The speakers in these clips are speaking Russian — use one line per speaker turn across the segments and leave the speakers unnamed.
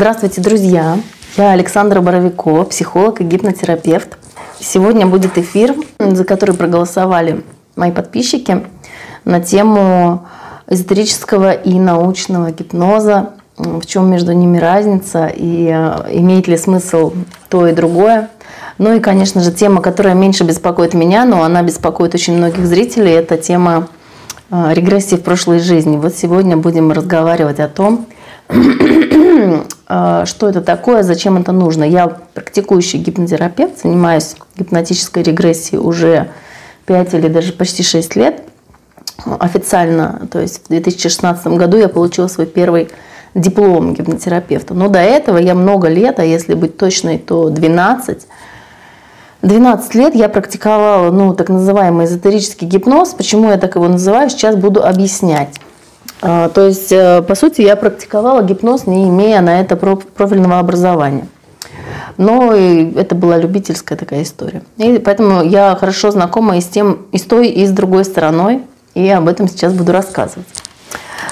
Здравствуйте, друзья! Я Александра Боровико, психолог и гипнотерапевт. Сегодня будет эфир, за который проголосовали мои подписчики на тему эзотерического и научного гипноза, в чем между ними разница и э, имеет ли смысл то и другое. Ну и, конечно же, тема, которая меньше беспокоит меня, но она беспокоит очень многих зрителей, это тема э, регрессии в прошлой жизни. Вот сегодня будем разговаривать о том, что это такое, зачем это нужно. Я практикующий гипнотерапевт, занимаюсь гипнотической регрессией уже 5 или даже почти 6 лет официально. То есть в 2016 году я получила свой первый диплом гипнотерапевта. Но до этого я много лет, а если быть точной, то 12 12 лет я практиковала ну, так называемый эзотерический гипноз. Почему я так его называю, сейчас буду объяснять. А, то есть, э, по сути, я практиковала гипноз, не имея на это профильного образования. Но это была любительская такая история. И поэтому я хорошо знакома и с, тем, и с той, и с другой стороной. И об этом сейчас буду рассказывать.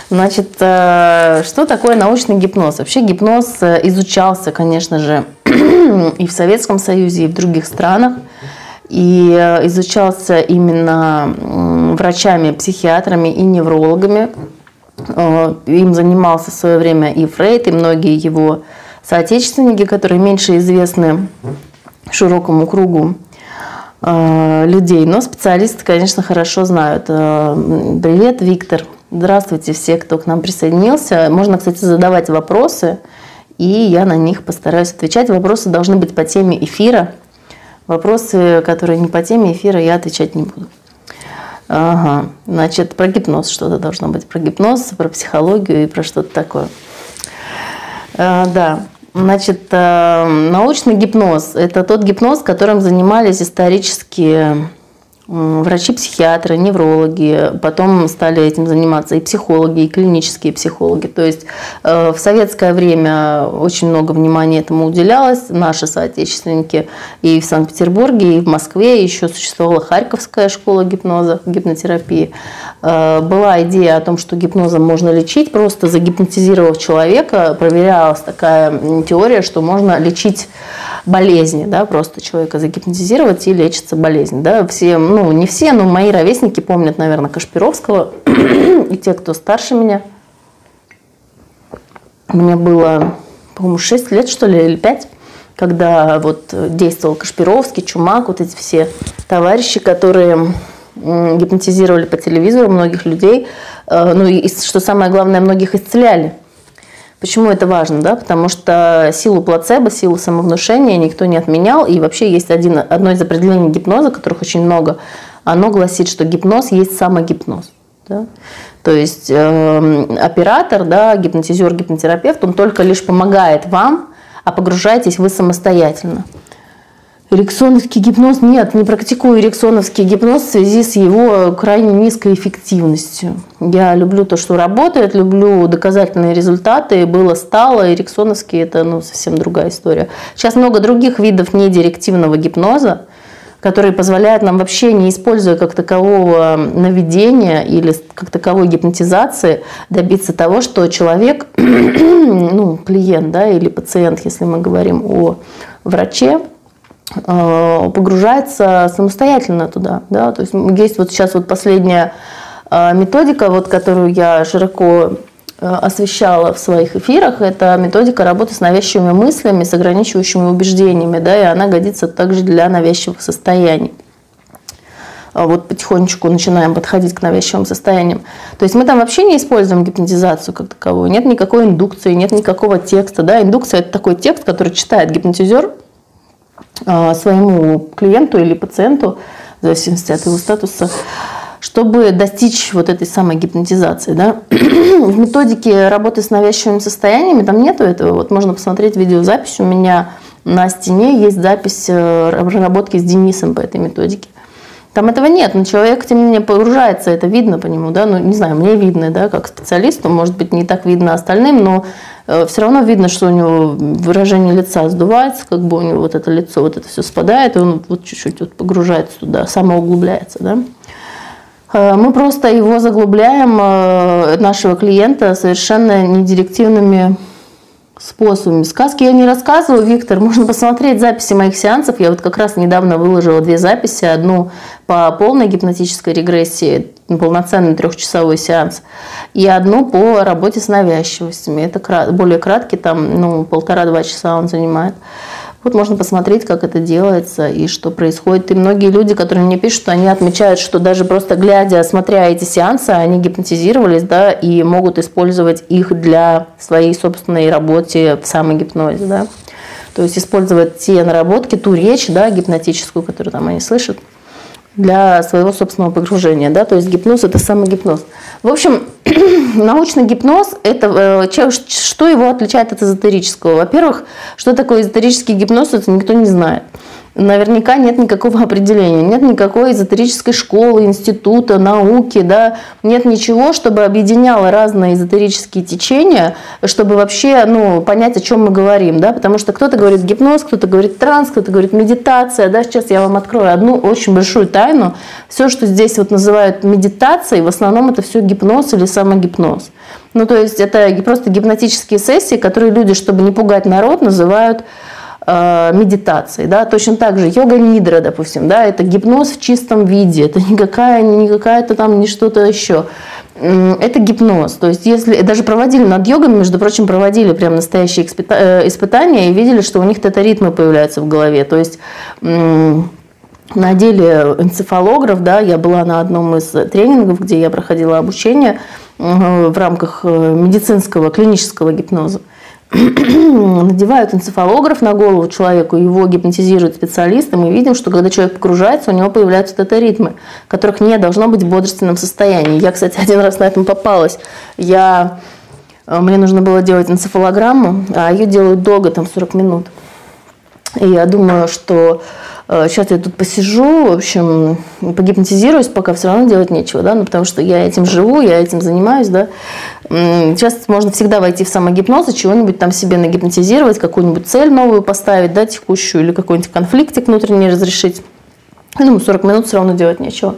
Значит, э, что такое научный гипноз? Вообще гипноз э, изучался, конечно же, и в Советском Союзе, и в других странах. И изучался именно врачами, психиатрами и неврологами. Им занимался в свое время и Фрейд, и многие его соотечественники, которые меньше известны широкому кругу людей. Но специалисты, конечно, хорошо знают. Привет, Виктор. Здравствуйте все, кто к нам присоединился. Можно, кстати, задавать вопросы, и я на них постараюсь отвечать. Вопросы должны быть по теме эфира. Вопросы, которые не по теме эфира, я отвечать не буду. Ага, значит, про гипноз что-то должно быть. Про гипноз, про психологию и про что-то такое. А, да, значит, э, научный гипноз – это тот гипноз, которым занимались исторические врачи-психиатры, неврологи, потом стали этим заниматься и психологи, и клинические психологи. То есть э, в советское время очень много внимания этому уделялось. Наши соотечественники и в Санкт-Петербурге, и в Москве еще существовала Харьковская школа гипноза, гипнотерапии. Э, была идея о том, что гипнозом можно лечить, просто загипнотизировав человека, проверялась такая теория, что можно лечить болезни, да, просто человека загипнотизировать и лечится болезнь. Да. Все, ну, не все, но мои ровесники помнят, наверное, Кашпировского и те, кто старше меня. Мне было, по-моему, 6 лет, что ли, или 5, когда вот действовал Кашпировский, Чумак, вот эти все товарищи, которые гипнотизировали по телевизору многих людей, э, ну и, что самое главное, многих исцеляли. Почему это важно? Да? Потому что силу плацебо, силу самовнушения никто не отменял. И вообще есть один, одно из определений гипноза, которых очень много. Оно гласит, что гипноз есть самогипноз. Да? То есть э, оператор, да, гипнотизер, гипнотерапевт, он только лишь помогает вам, а погружаетесь вы самостоятельно. Эриксоновский гипноз нет, не практикую эриксоновский гипноз в связи с его крайне низкой эффективностью. Я люблю то, что работает, люблю доказательные результаты. Было, стало. Эриксоновский – это ну, совсем другая история. Сейчас много других видов недирективного гипноза, которые позволяют нам вообще, не используя как такового наведения или как таковой гипнотизации, добиться того, что человек, ну, клиент да, или пациент, если мы говорим о враче, Э, погружается самостоятельно туда. Да? То есть есть вот сейчас вот последняя э, методика, вот, которую я широко э, освещала в своих эфирах, это методика работы с навязчивыми мыслями, с ограничивающими убеждениями, да, и она годится также для навязчивых состояний. Вот потихонечку начинаем подходить к навязчивым состояниям. То есть мы там вообще не используем гипнотизацию как таковую. Нет никакой индукции, нет никакого текста. Да? Индукция – это такой текст, который читает гипнотизер а, своему клиенту или пациенту, в зависимости от его статуса, чтобы достичь вот этой самой гипнотизации. Да? В методике работы с навязчивыми состояниями там нету этого. Вот можно посмотреть видеозапись. У меня на стене есть запись э, разработки с Денисом по этой методике. Там этого нет, но человек, тем не менее, погружается, это видно по нему, да, ну, не знаю, мне видно, да, как специалисту, может быть, не так видно остальным, но э, все равно видно, что у него выражение лица сдувается, как бы у него вот это лицо, вот это все спадает, и он вот чуть-чуть вот погружается туда, самоуглубляется, да. Э, мы просто его заглубляем, э, нашего клиента, совершенно недирективными способами. Сказки я не рассказываю, Виктор. Можно посмотреть записи моих сеансов. Я вот как раз недавно выложила две записи. Одну по полной гипнотической регрессии, полноценный трехчасовой сеанс, и одну по работе с навязчивостями. Это более краткий, там ну, полтора-два часа он занимает. Вот можно посмотреть, как это делается и что происходит. И многие люди, которые мне пишут, они отмечают, что даже просто глядя, смотря эти сеансы, они гипнотизировались, да, и могут использовать их для своей собственной работы в самогипнозе, да. То есть использовать те наработки, ту речь, да, гипнотическую, которую там они слышат, для своего собственного погружения. Да? То есть гипноз – это самогипноз. В общем, научный гипноз – это э, что его отличает от эзотерического? Во-первых, что такое эзотерический гипноз, это никто не знает наверняка нет никакого определения, нет никакой эзотерической школы, института, науки, да, нет ничего, чтобы объединяло разные эзотерические течения, чтобы вообще, ну, понять, о чем мы говорим, да, потому что кто-то говорит гипноз, кто-то говорит транс, кто-то говорит медитация, да, сейчас я вам открою одну очень большую тайну, все, что здесь вот называют медитацией, в основном это все гипноз или самогипноз. Ну, то есть это просто гипнотические сессии, которые люди, чтобы не пугать народ, называют Э, медитации, да, точно так же йога нидра, допустим, да, это гипноз в чистом виде, это никакая, не какая-то там, не что-то еще. Это гипноз. То есть, если даже проводили над йогами, между прочим, проводили прям настоящие э, испытания и видели, что у них тета-ритмы появляются в голове. То есть надели энцефалограф, да, я была на одном из тренингов, где я проходила обучение в рамках э, медицинского клинического гипноза. надевают энцефалограф на голову человеку, его гипнотизируют специалисты, мы видим, что когда человек погружается, у него появляются тета-ритмы, которых не должно быть в бодрственном состоянии. Я, кстати, один раз на этом попалась. Я, э, мне нужно было делать энцефалограмму, а ее делают долго, там 40 минут. И я думаю, что сейчас э, я тут посижу, в общем, погипнотизируюсь, пока все равно делать нечего, да, ну, потому что я этим живу, я этим занимаюсь, да. Сейчас можно всегда войти в самогипноз и чего-нибудь там себе нагипнотизировать, какую-нибудь цель новую поставить, да, текущую, или какой-нибудь конфликтик внутренний разрешить. Я думаю, 40 минут все равно делать нечего.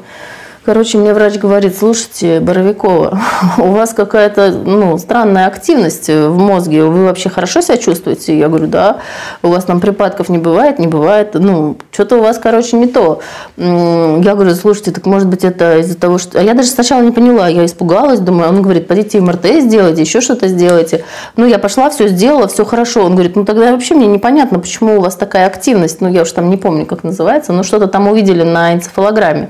Короче, мне врач говорит, слушайте, Боровикова, у вас какая-то ну, странная активность в мозге, вы вообще хорошо себя чувствуете? Я говорю, да, у вас там припадков не бывает, не бывает, ну, что-то у вас, короче, не то. Я говорю, слушайте, так может быть это из-за того, что... А я даже сначала не поняла, я испугалась, думаю, он говорит, пойдите МРТ сделайте, еще что-то сделайте. Ну, я пошла, все сделала, все хорошо. Он говорит, ну, тогда вообще мне непонятно, почему у вас такая активность, ну, я уж там не помню, как называется, но что-то там увидели на энцефалограмме.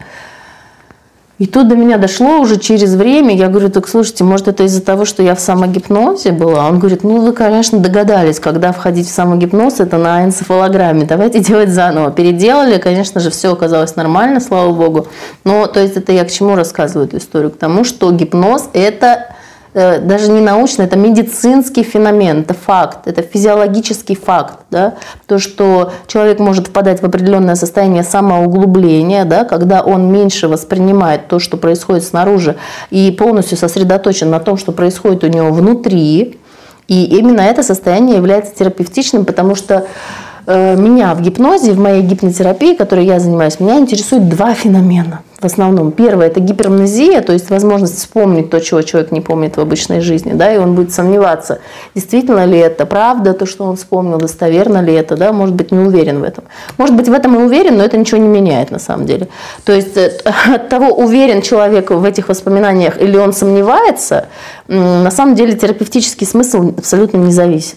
И тут до меня дошло уже через время. Я говорю, так слушайте, может это из-за того, что я в самогипнозе была? Он говорит, ну вы, конечно, догадались, когда входить в самогипноз, это на энцефалограмме. Давайте делать заново. Переделали, конечно же, все оказалось нормально, слава богу. Но, то есть это я к чему рассказываю эту историю? К тому, что гипноз – это даже не научный, это медицинский феномен, это факт, это физиологический факт. Да? То, что человек может впадать в определенное состояние самоуглубления, да, когда он меньше воспринимает то, что происходит снаружи, и полностью сосредоточен на том, что происходит у него внутри. И именно это состояние является терапевтичным, потому что Э, меня в гипнозе, в моей гипнотерапии, которой я занимаюсь, меня интересуют два феномена в основном. Первое – это гипермнезия, то есть возможность вспомнить то, чего человек не помнит в обычной жизни, да, и он будет сомневаться, действительно ли это правда, то, что он вспомнил, достоверно ли это, да, может быть, не уверен в этом. Может быть, в этом и уверен, но это ничего не меняет на самом деле. То есть э, от того, уверен человек в этих воспоминаниях или он сомневается, на самом деле терапевтический смысл абсолютно не зависит.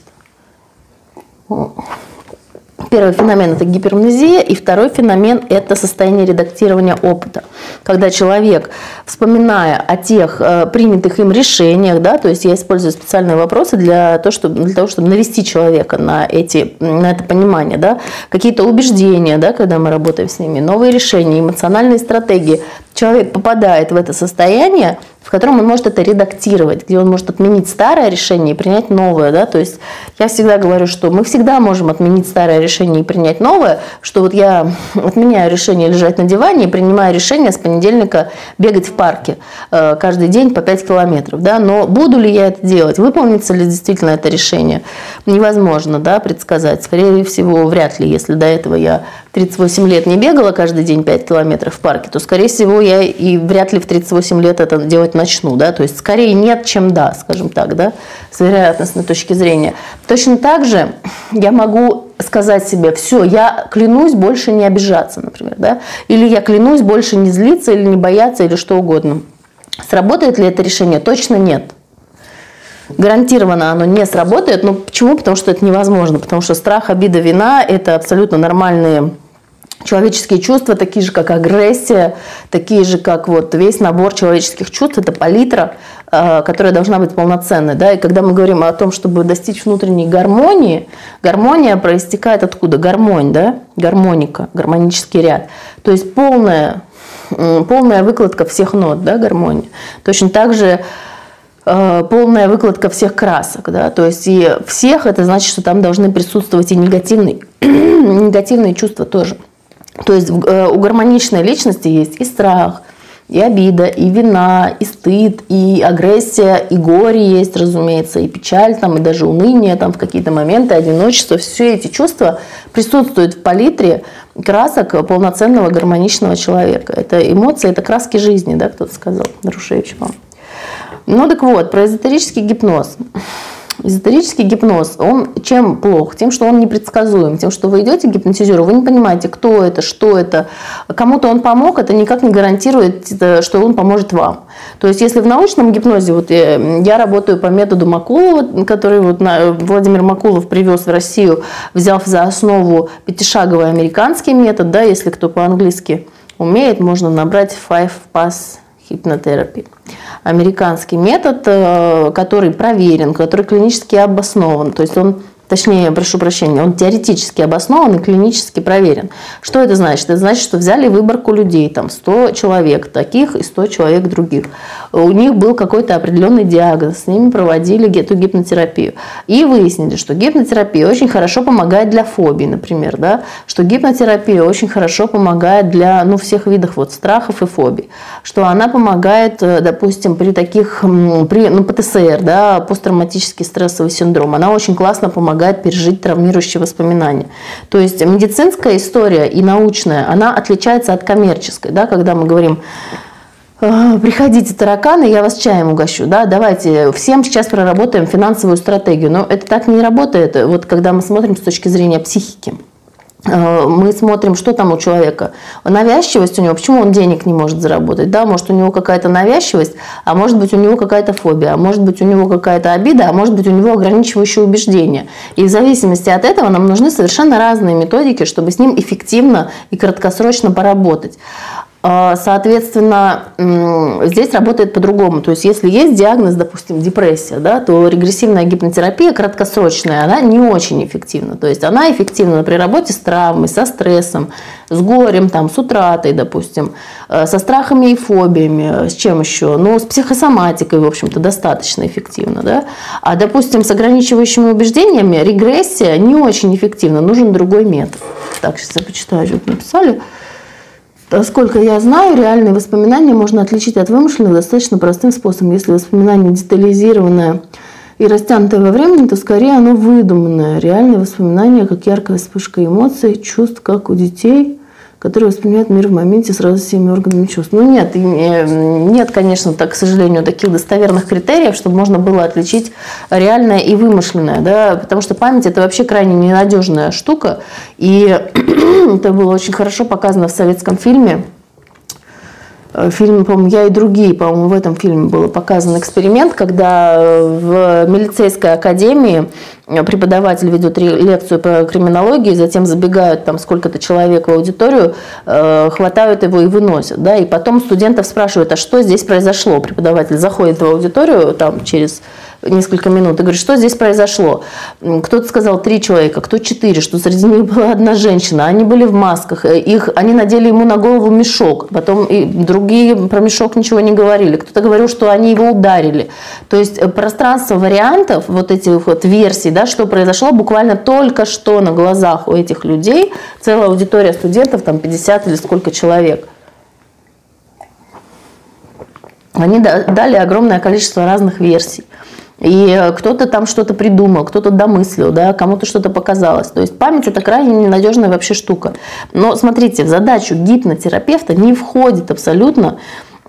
Первый феномен – это гипермнезия, и второй феномен – это состояние редактирования опыта. Когда человек, вспоминая о тех э, принятых им решениях, да, то есть я использую специальные вопросы для того, чтобы, для того, чтобы навести человека на, эти, на это понимание, да, какие-то убеждения, да, когда мы работаем с ними, новые решения, эмоциональные стратегии, человек попадает в это состояние – в котором он может это редактировать, где он может отменить старое решение и принять новое. Да? То есть я всегда говорю, что мы всегда можем отменить старое решение и принять новое, что вот я отменяю решение лежать на диване и принимаю решение с понедельника бегать в парке э, каждый день по 5 километров. Да? Но буду ли я это делать, выполнится ли действительно это решение, невозможно да, предсказать. Скорее всего, вряд ли, если до этого я 38 лет не бегала каждый день 5 километров в парке, то, скорее всего, я и вряд ли в 38 лет это делать это начну, да, то есть скорее нет, чем да, скажем так, да, с вероятностной точки зрения. Точно так же я могу сказать себе, все, я клянусь больше не обижаться, например, да, или я клянусь больше не злиться или не бояться или что угодно. Сработает ли это решение? Точно нет. Гарантированно оно не сработает. Но почему? Потому что это невозможно. Потому что страх, обида, вина – это абсолютно нормальные человеческие чувства, такие же, как агрессия, такие же, как вот весь набор человеческих чувств, это палитра, э, которая должна быть полноценной. Да? И когда мы говорим о том, чтобы достичь внутренней гармонии, гармония проистекает откуда? Гармонь, да? гармоника, гармонический ряд. То есть полная, полная выкладка всех нот, да, гармония. Точно так же э, полная выкладка всех красок, да, то есть и всех это значит, что там должны присутствовать и негативные, негативные чувства тоже. То есть э, у гармоничной личности есть и страх, и обида, и вина, и стыд, и агрессия, и горе есть, разумеется, и печаль, там, и даже уныние там, в какие-то моменты, одиночество. Все эти чувства присутствуют в палитре красок полноценного гармоничного человека. Это эмоции, это краски жизни, да, кто-то сказал, Нарушевич, по Ну так вот, про эзотерический гипноз. Эзотерический гипноз, он чем плох? Тем, что он непредсказуем. Тем, что вы идете к гипнотизеру, вы не понимаете, кто это, что это. Кому-то он помог, это никак не гарантирует, э, что он поможет вам. То есть, если в научном гипнозе, вот я, я работаю по методу Макулова, который вот Владимир Макулов привез в Россию, взяв за основу пятишаговый американский метод, да, если кто по-английски умеет, можно набрать Five Pass Hypnotherapy американский метод, э, который проверен, который клинически обоснован. То есть он точнее, прошу прощения, он теоретически обоснован и клинически проверен. Что это значит? Это значит, что взяли выборку людей, там 100 человек таких и 100 человек других. У них был какой-то определенный диагноз, с ними проводили эту гипнотерапию. И выяснили, что гипнотерапия очень хорошо помогает для фобий, например, да? что гипнотерапия очень хорошо помогает для ну, всех видов вот, страхов и фобий, что она помогает, э, допустим, при таких, при, ну, ПТСР, да, посттравматический стрессовый синдром, она очень классно помогает пережить травмирующие воспоминания. То есть медицинская история и научная, она отличается от коммерческой. Да, когда мы говорим, «А, приходите, тараканы, я вас чаем угощу, да, давайте всем сейчас проработаем финансовую стратегию. Но это так не работает, вот когда мы смотрим с точки зрения психики. Э, мы смотрим, что там у человека. Навязчивость у него, почему он денег не может заработать? Да, может у него какая-то навязчивость, а может быть у него какая-то фобия, а может быть у него какая-то обида, а может быть у него ограничивающее убеждение. И в зависимости от этого нам нужны совершенно разные методики, чтобы с ним эффективно и краткосрочно поработать. А, соответственно, здесь работает по-другому. То есть, если есть диагноз, допустим, депрессия, да, то регрессивная гипнотерапия краткосрочная, она не очень эффективна. То есть, она эффективна при работе с травмой, со стрессом, с горем, там, с утратой, допустим, э, со страхами и фобиями, с чем еще? Ну, с психосоматикой, в общем-то, достаточно эффективно. Да? А, допустим, с ограничивающими убеждениями регрессия не очень эффективна, нужен другой метод. Так, сейчас я почитаю, что написали. Сколько я знаю, реальные воспоминания можно отличить от вымышленных достаточно простым способом. Если воспоминание детализированное и растянутое во времени, то скорее оно выдуманное. Реальные воспоминания, как яркая вспышка эмоций, чувств, как у детей – который воспринимает мир в моменте сразу всеми органами чувств. Ну нет, э, нет, конечно, так, к сожалению, таких достоверных критериев, чтобы можно было отличить реальное и вымышленное, да, потому что память это вообще крайне ненадежная штука, и это было очень хорошо показано в советском фильме фильм, по-моему, «Я и другие», по-моему, в этом фильме был показан эксперимент, когда в милицейской академии преподаватель ведет лекцию по криминологии, затем забегают там сколько-то человек в аудиторию, э, хватают его и выносят. Да, и потом студентов спрашивают, а что здесь произошло? Преподаватель заходит в аудиторию там, через несколько минут и говорит, что здесь произошло. Кто-то сказал три человека, кто четыре, что среди них была одна женщина. Они были в масках, э, их, они надели ему на голову мешок. Потом и другие про мешок ничего не говорили. Кто-то говорил, что они его ударили. То есть э, пространство вариантов, вот этих вот версий, да, что произошло буквально только что на глазах у этих людей, целая аудитория студентов, там 50 или сколько человек. Они дали огромное количество разных версий. И э, кто-то там что-то придумал, кто-то домыслил, да, кому-то что-то показалось. То есть память это крайне ненадежная вообще штука. Но смотрите, в задачу гипнотерапевта не входит абсолютно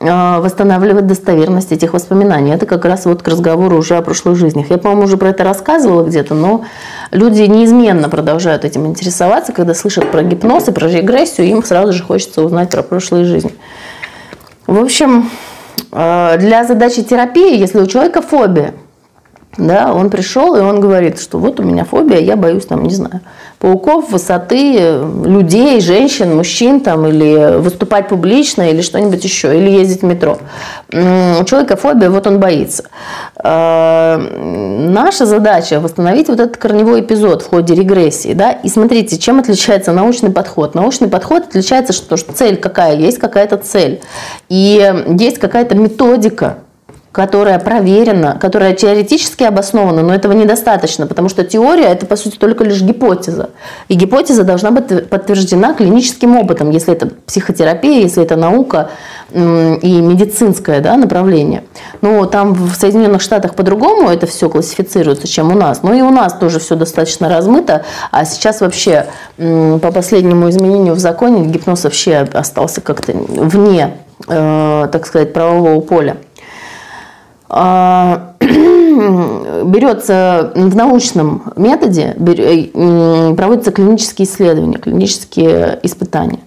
э, восстанавливать достоверность этих воспоминаний. Это как раз вот к разговору уже о прошлых жизнях. Я, по-моему, уже про это рассказывала где-то, но люди неизменно продолжают этим интересоваться, когда слышат про гипноз и про регрессию, им сразу же хочется узнать про прошлые жизни. В общем, э, для задачи терапии, если у человека фобия, да, он пришел и он говорит, что вот у меня фобия, я боюсь там, не знаю, пауков, высоты, людей, женщин, мужчин там, или выступать публично, или что-нибудь еще, или ездить в метро. У человека фобия, вот он боится. А, наша задача восстановить вот этот корневой эпизод в ходе регрессии. Да? И смотрите, чем отличается научный подход. Научный подход отличается, что, что цель какая? Есть какая-то цель. И есть какая-то методика, которая проверена, которая теоретически обоснована, но этого недостаточно, потому что теория – это, по сути, только лишь гипотеза. И гипотеза должна быть подтверждена клиническим опытом, если это психотерапия, если это наука и медицинское да, направление. Но там в Соединенных Штатах по-другому это все классифицируется, чем у нас. Но и у нас тоже все достаточно размыто, а сейчас вообще по последнему изменению в законе гипноз вообще остался как-то вне, э, так сказать, правового поля. А, берется в научном методе, э, проводятся клинические исследования, клинические испытания.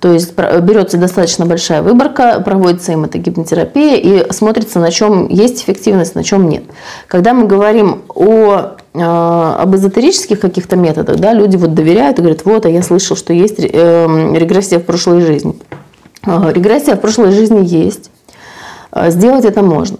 То есть берется достаточно большая выборка, проводится им эта гипнотерапия и смотрится, на чем есть эффективность, на чем нет. Когда мы говорим о, а, об эзотерических каких-то методах, да, люди вот доверяют и говорят, вот, а я слышал, что есть э, регрессия в прошлой жизни. А, регрессия в прошлой жизни есть. Сделать это можно.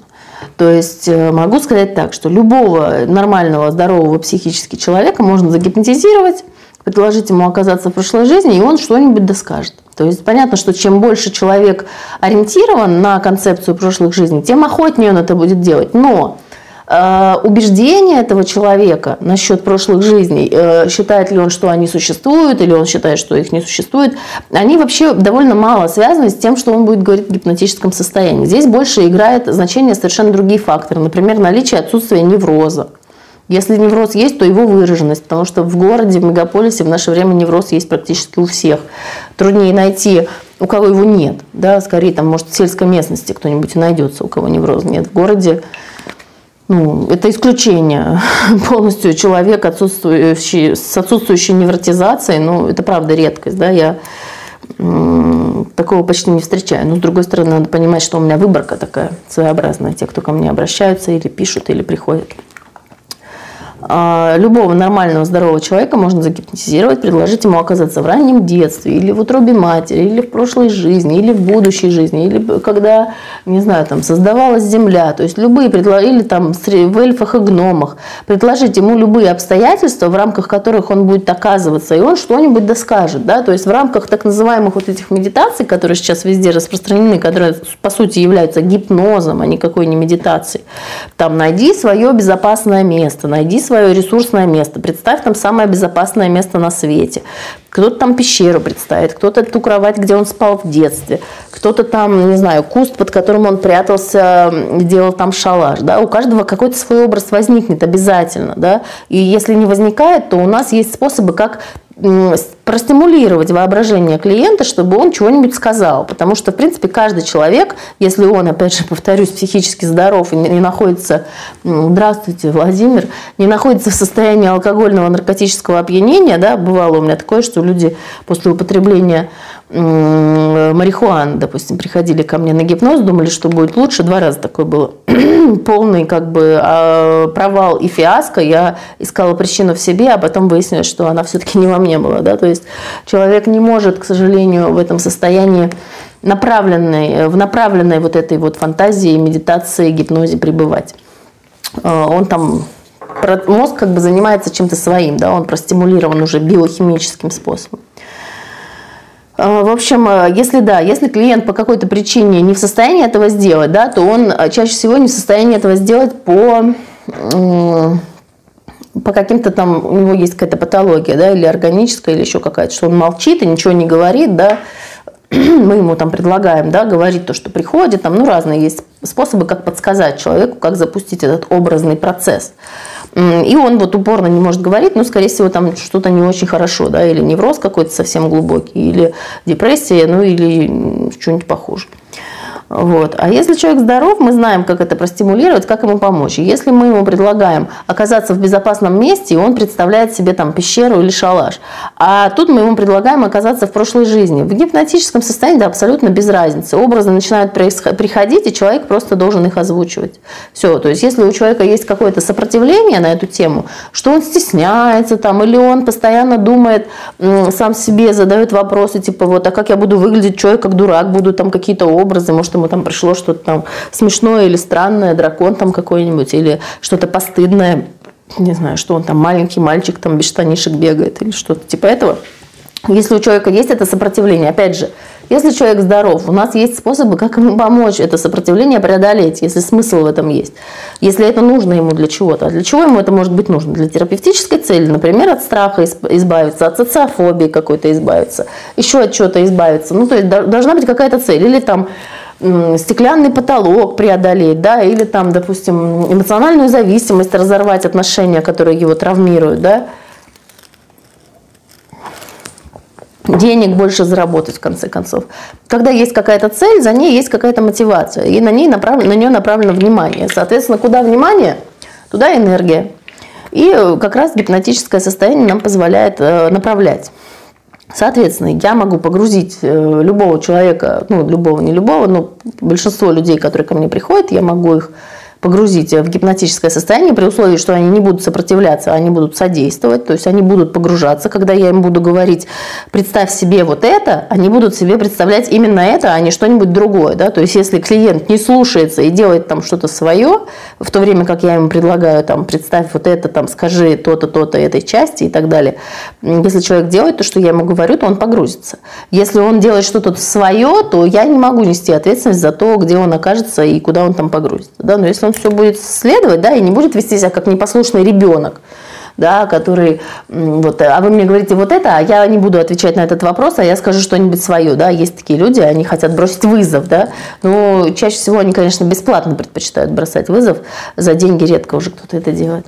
То есть э, могу сказать так, что любого нормального, здорового психически человека можно загипнотизировать, предложить ему оказаться в прошлой жизни, и он что-нибудь доскажет. То есть понятно, что чем больше человек ориентирован на концепцию прошлых жизней, тем охотнее он это будет делать. Но убеждения этого человека насчет прошлых жизней, э, считает ли он, что они существуют, или он считает, что их не существует, они вообще довольно мало связаны с тем, что он будет говорить в гипнотическом состоянии. Здесь больше играет значение совершенно другие факторы, например, наличие отсутствия невроза. Если невроз есть, то его выраженность, потому что в городе, в мегаполисе в наше время невроз есть практически у всех. Труднее найти, у кого его нет. Да? Скорее, там, может, в сельской местности кто-нибудь найдется, у кого невроз нет. В городе ну, это исключение полностью человек, отсутствующий, с отсутствующей невротизацией, ну, это правда редкость, да, я такого почти не встречаю. Но, с другой стороны, надо понимать, что у меня выборка такая своеобразная, те, кто ко мне обращаются или пишут, или приходят. А, любого нормального, здорового человека можно загипнотизировать, предложить ему оказаться в раннем детстве, или в утробе матери, или в прошлой жизни, или в будущей жизни, или когда, не знаю, там создавалась земля, то есть любые предложения, или там в эльфах и гномах, предложить ему любые обстоятельства, в рамках которых он будет оказываться, и он что-нибудь доскажет, да, то есть в рамках так называемых вот этих медитаций, которые сейчас везде распространены, которые по сути являются гипнозом, а никакой не медитацией, там найди свое безопасное место, найди свое свое ресурсное место. Представь там самое безопасное место на свете. Кто-то там пещеру представит, кто-то ту кровать, где он спал в детстве, кто-то там, не знаю, куст, под которым он прятался, делал там шалаш. Да? У каждого какой-то свой образ возникнет обязательно. Да? И если не возникает, то у нас есть способы, как простимулировать воображение клиента, чтобы он чего-нибудь сказал. Потому что, в принципе, каждый человек, если он, опять же, повторюсь, психически здоров и не находится, здравствуйте, Владимир, не находится в состоянии алкогольного наркотического опьянения, да, бывало у меня такое, что люди после употребления марихуаны, допустим, приходили ко мне на гипноз, думали, что будет лучше. Два раза такое было. Полный как бы а, провал и фиаско. Я искала причину в себе, а потом выяснилось, что она все-таки не во мне была. Да? То есть человек не может, к сожалению, в этом состоянии направленной, в направленной вот этой вот фантазии, медитации, гипнозе пребывать. А, он там мозг как бы занимается чем-то своим, да, он простимулирован уже биохимическим способом. А, в общем, э, если да, если клиент по какой-то причине не в состоянии этого сделать, да, то он э, чаще всего не в состоянии этого сделать по по каким-то там, у него есть какая-то патология, да, или органическая, или еще какая-то, что он молчит и ничего не говорит, да, мы ему там предлагаем, да, говорить то, что приходит, там, ну, разные есть способы, как подсказать человеку, как запустить этот образный процесс. И он вот упорно не может говорить, но, скорее всего, там что-то не очень хорошо, да, или невроз какой-то совсем глубокий, или депрессия, ну, или что-нибудь похуже. Вот. А если человек здоров, мы знаем, как это простимулировать, как ему помочь. Если мы ему предлагаем оказаться в безопасном месте, он представляет себе там пещеру или шалаш. А тут мы ему предлагаем оказаться в прошлой жизни. В гипнотическом состоянии да, абсолютно без разницы. Образы начинают приходить, и человек просто должен их озвучивать. Все. То есть если у человека есть какое-то сопротивление на эту тему, что он стесняется там, или он постоянно думает сам себе, задает вопросы, типа вот, а как я буду выглядеть, я как дурак буду, там какие-то образы, может ему там пришло что-то там смешное или странное, дракон там какой-нибудь, или что-то постыдное, не знаю, что он там маленький мальчик там без штанишек бегает или что-то типа этого. Если у человека есть это сопротивление, опять же, если человек здоров, у нас есть способы, как ему помочь это сопротивление преодолеть, если смысл в этом есть. Если это нужно ему для чего-то. А для чего ему это может быть нужно? Для терапевтической цели, например, от страха избавиться, от социофобии какой-то избавиться, еще от чего-то избавиться. Ну, то есть должна быть какая-то цель. Или там стеклянный потолок преодолеть, да, или там, допустим, эмоциональную зависимость разорвать отношения, которые его травмируют, да, денег больше заработать в конце концов. Когда есть какая-то цель, за ней есть какая-то мотивация, и на, ней направлено, на нее направлено внимание. Соответственно, куда внимание, туда энергия. И как раз гипнотическое состояние нам позволяет э, направлять. Соответственно, я могу погрузить э, любого человека, ну, любого, не любого, но большинство людей, которые ко мне приходят, я могу их погрузить в гипнотическое состояние при условии, что они не будут сопротивляться, они будут содействовать, то есть они будут погружаться, когда я им буду говорить, представь себе вот это, они будут себе представлять именно это, а не что-нибудь другое. Да? То есть если клиент не слушается и делает там что-то свое, в то время как я ему предлагаю, там, представь вот это, там, скажи то-то, то-то этой части и так далее. Если человек делает то, что я ему говорю, то он погрузится. Если он делает что-то свое, то я не могу нести ответственность за то, где он окажется и куда он там погрузится. Да? Но если он все будет следовать, да, и не будет вести себя как непослушный ребенок, да, который, вот, а вы мне говорите вот это, а я не буду отвечать на этот вопрос, а я скажу что-нибудь свое, да, есть такие люди, они хотят бросить вызов, да, но чаще всего они, конечно, бесплатно предпочитают бросать вызов, за деньги редко уже кто-то это делает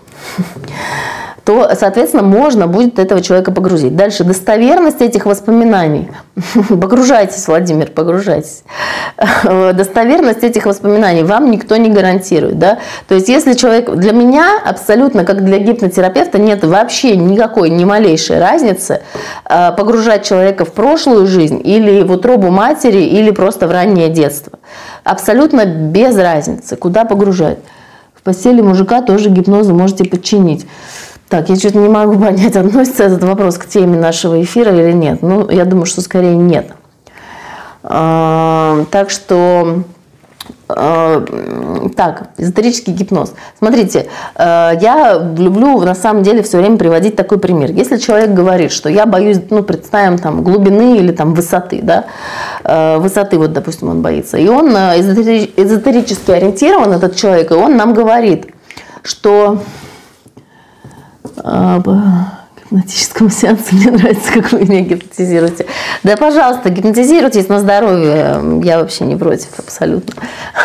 то, соответственно, можно будет этого человека погрузить. Дальше достоверность этих воспоминаний. Погружайтесь, Владимир, погружайтесь. Достоверность этих воспоминаний вам никто не гарантирует. Да? То есть, если человек... Для меня абсолютно, как для гипнотерапевта, нет вообще никакой, ни малейшей разницы э, погружать человека в прошлую жизнь или в утробу матери, или просто в раннее детство. Абсолютно без разницы, куда погружать. В постели мужика тоже гипнозу можете подчинить. Так, я что-то не могу понять, относится этот вопрос к теме нашего эфира или нет. Ну, я думаю, что скорее нет. А, так что а, так, эзотерический гипноз. Смотрите, а, я люблю на самом деле все время приводить такой пример. Если человек говорит, что я боюсь, ну, представим, там, глубины или там высоты, да, высоты, вот, допустим, он боится, и он эзотерически ориентирован, этот человек, и он нам говорит, что об гипнотическом сеансе. Мне нравится, как вы меня гипнотизируете. Да, пожалуйста, гипнотизируйтесь на здоровье. Я вообще не против, абсолютно.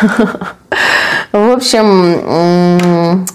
В общем,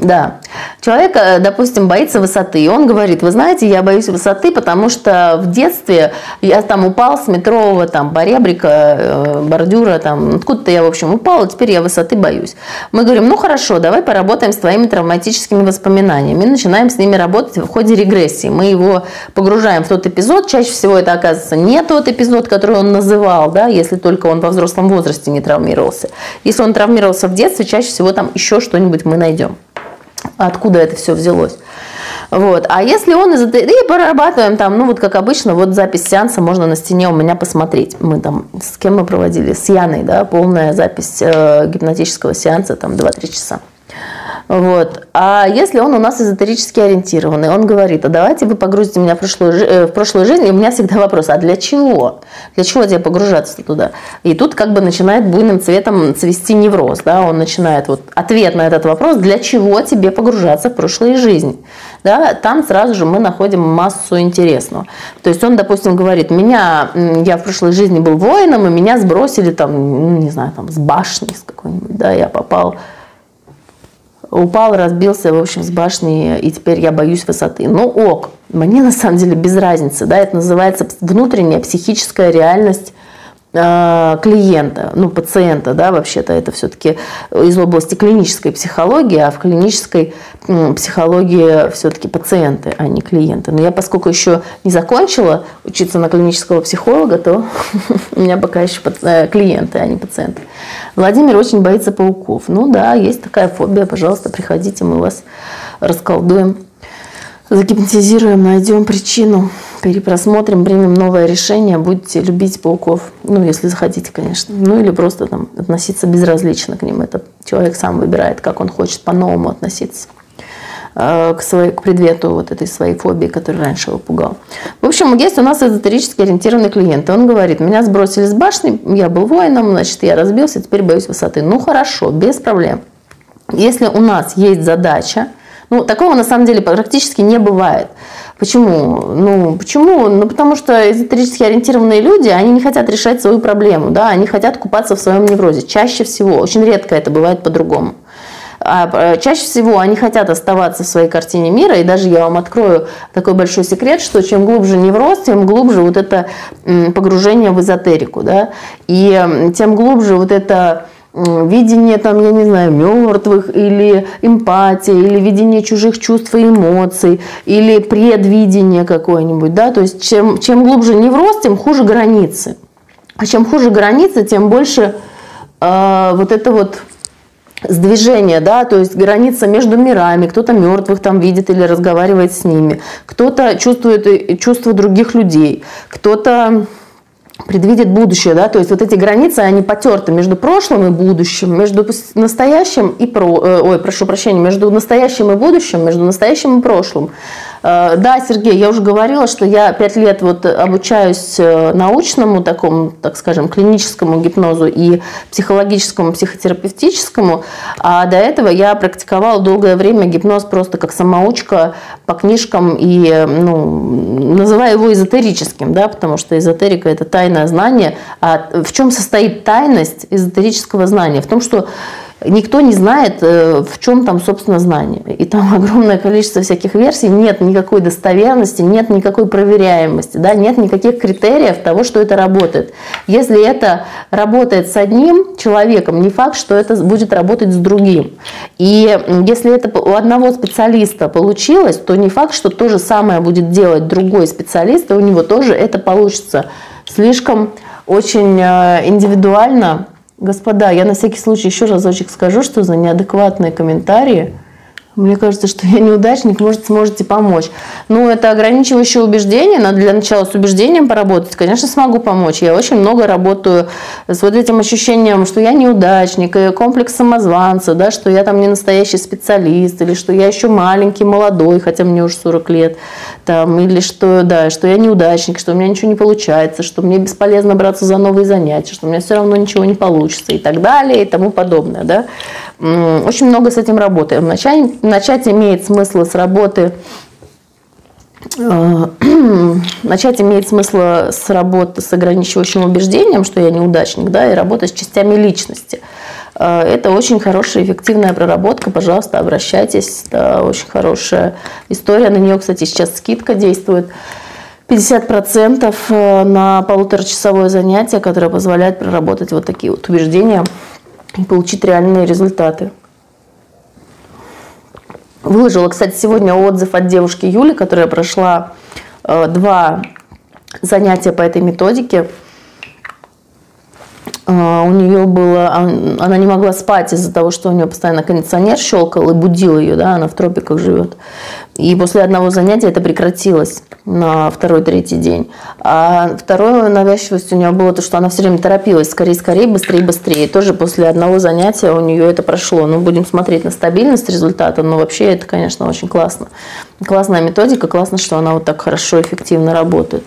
да. Человек, э, допустим, боится высоты, и он говорит, вы знаете, я боюсь высоты, потому что в детстве я там упал с метрового там поребрика, э, бордюра, там, откуда-то я, в общем, упал, и теперь я высоты боюсь. Мы говорим, ну хорошо, давай поработаем с твоими травматическими воспоминаниями. Мы начинаем с ними работать в ходе регрессии. Мы его погружаем в тот эпизод, чаще всего это оказывается не тот эпизод, который он называл, да, если только он во взрослом возрасте не травмировался. Если он травмировался в детстве, чаще всего там еще что-нибудь мы найдем откуда это все взялось. Вот. А если он из и прорабатываем там, ну вот как обычно, вот запись сеанса можно на стене у меня посмотреть. Мы там, с кем мы проводили? С Яной, да, полная запись э, гипнотического сеанса, там 2-3 часа. Вот. А если он у нас эзотерически ориентированный, он говорит, а давайте вы погрузите меня в прошлую, э, в прошлую жизнь, и у меня всегда вопрос, а для чего? Для чего тебе погружаться туда? И тут как бы начинает буйным цветом цвести невроз, да, он начинает вот ответ на этот вопрос, для чего тебе погружаться в прошлую жизнь? Да, там сразу же мы находим массу интересного. То есть он, допустим, говорит, меня, я в прошлой жизни был воином, и меня сбросили там, ну, не знаю, там с башни с какой-нибудь, да, я попал упал, разбился, в общем, с башни, и теперь я боюсь высоты. Ну ок, мне на самом деле без разницы, да, это называется внутренняя психическая реальность клиента, ну, пациента, да, вообще-то это все-таки из области клинической психологии, а в клинической психологии все-таки пациенты, а не клиенты. Но я, поскольку еще не закончила учиться на клинического психолога, то у меня пока еще э, клиенты, а не пациенты. Владимир очень боится пауков. Ну да, есть такая фобия, пожалуйста, приходите, мы вас расколдуем, загипнотизируем, найдем причину перепросмотрим, примем новое решение, будете любить пауков, ну, если захотите, конечно, ну, или просто там относиться безразлично к ним. Это человек сам выбирает, как он хочет по-новому относиться э, к, своей, к предмету вот этой своей фобии, которая раньше его пугал. В общем, есть у нас эзотерически ориентированный клиент. И он говорит, меня сбросили с башни, я был воином, значит, я разбился, теперь боюсь высоты. Ну, хорошо, без проблем. Если у нас есть задача, ну, такого на самом деле практически не бывает. Почему? Ну, почему? Ну, потому что эзотерически ориентированные люди, они не хотят решать свою проблему, да, они хотят купаться в своем неврозе. Чаще всего, очень редко это бывает по-другому. А э, чаще всего они хотят оставаться в своей картине мира, и даже я вам открою такой большой секрет, что чем глубже невроз, тем глубже вот это погружение в эзотерику, да, и тем глубже вот это видение там, я не знаю, мертвых, или эмпатия, или видение чужих чувств и эмоций, или предвидение какое-нибудь, да, то есть чем, чем глубже невроз, тем хуже границы. А чем хуже границы, тем больше э, вот это вот сдвижение, да, то есть граница между мирами, кто-то мертвых там видит или разговаривает с ними, кто-то чувствует чувства других людей, кто-то предвидит будущее, да, то есть вот эти границы, они потерты между прошлым и будущим, между настоящим и про, э, ой, прошу прощения, между настоящим и будущим, между настоящим и прошлым. Э, да, Сергей, я уже говорила, что я пять лет вот обучаюсь э, научному такому, так скажем, клиническому гипнозу и психологическому, психотерапевтическому, а до этого я практиковала долгое время гипноз просто как самоучка по книжкам и, ну, называю его эзотерическим, да, потому что эзотерика – это тайное знание. А в чем состоит тайность эзотерического знания? В том, что никто не знает, э, в чем там, собственно, знание. И там огромное количество всяких версий, нет никакой достоверности, нет никакой проверяемости, да, нет никаких критериев того, что это работает. Если это работает с одним человеком, не факт, что это будет работать с другим. И если это у одного специалиста получилось, то не факт, что то же самое будет делать другой специалист, и у него тоже это получится. Слишком очень э, индивидуально Господа, я на всякий случай еще разочек скажу, что за неадекватные комментарии – мне кажется, что я неудачник, может, сможете помочь. Ну, это ограничивающее убеждение, надо для начала с убеждением поработать. Конечно, смогу помочь. Я очень много работаю с вот этим ощущением, что я неудачник, и комплекс самозванца, да, что я там не настоящий специалист, или что я еще маленький, молодой, хотя мне уже 40 лет, там, или что, да, что я неудачник, что у меня ничего не получается, что мне бесполезно браться за новые занятия, что у меня все равно ничего не получится и так далее и тому подобное. Да. Очень много с этим работаем. Начать, начать имеет смысл с работы э, начать имеет смысл с работы с ограничивающим убеждением, что я неудачник, да, и работать с частями личности. Э, это очень хорошая, эффективная проработка. Пожалуйста, обращайтесь. Это очень хорошая история. На нее, кстати, сейчас скидка действует. 50% э, на полуторачасовое занятие, которое позволяет проработать вот такие вот убеждения и получить реальные результаты. Выложила, кстати, сегодня отзыв от девушки Юли, которая прошла э, два занятия по этой методике. А, у нее было, она не могла спать из-за того, что у нее постоянно кондиционер щелкал и будил ее, да, она в тропиках живет. И после одного занятия это прекратилось на второй-третий день. А второе навязчивость у нее было то, что она все время торопилась, скорее, скорее, быстрее, быстрее. И тоже после одного занятия у нее это прошло. Ну, будем смотреть на стабильность результата, но вообще это, конечно, очень классно. Классная методика, классно, что она вот так хорошо, эффективно работает.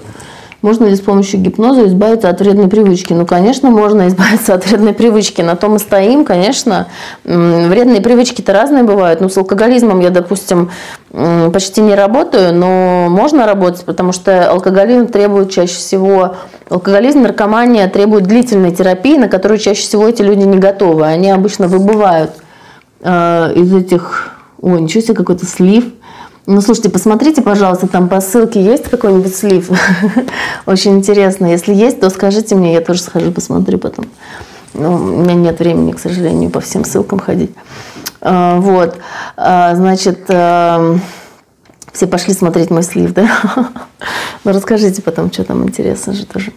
Можно ли с помощью гипноза избавиться от вредной привычки? Ну, конечно, можно избавиться от вредной привычки. На том и стоим, конечно. Вредные привычки-то разные бывают. Ну, с алкоголизмом я, допустим, почти не работаю, но можно работать, потому что алкоголизм требует чаще всего... Алкоголизм, наркомания требует длительной терапии, на которую чаще всего эти люди не готовы. Они обычно выбывают э, из этих... Ой, ничего себе, какой-то слив – Ну, слушайте, посмотрите, пожалуйста, там по ссылке есть какой-нибудь слив? Очень интересно. Если есть, то скажите мне, я тоже схожу, посмотрю потом. Ну, у меня нет времени, к сожалению, по всем ссылкам ходить. А, вот, а, значит, а, все пошли смотреть мой слив, да? Ну, расскажите потом, что там интересно же тоже.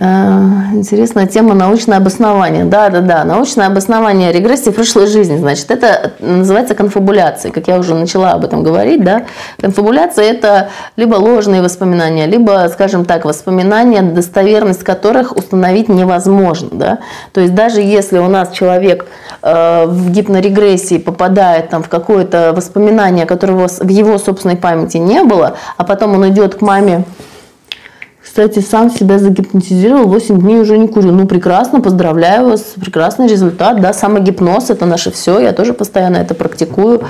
Э, интересная тема научное обоснование. Да, да, да. Научное обоснование регрессии прошлой жизни. Значит, это называется конфабуляцией. Как я уже начала об этом говорить, да. Конфабуляция – это либо ложные воспоминания, либо, скажем так, воспоминания, достоверность которых установить невозможно, да. То есть даже если у нас человек э, в гипнорегрессии попадает там в какое-то воспоминание, которого в его собственной памяти не было, а потом он идет к маме кстати, сам себя загипнотизировал, 8 дней уже не курю. Ну, прекрасно, поздравляю вас, прекрасный результат, да, самогипноз – это наше все, я тоже постоянно это практикую.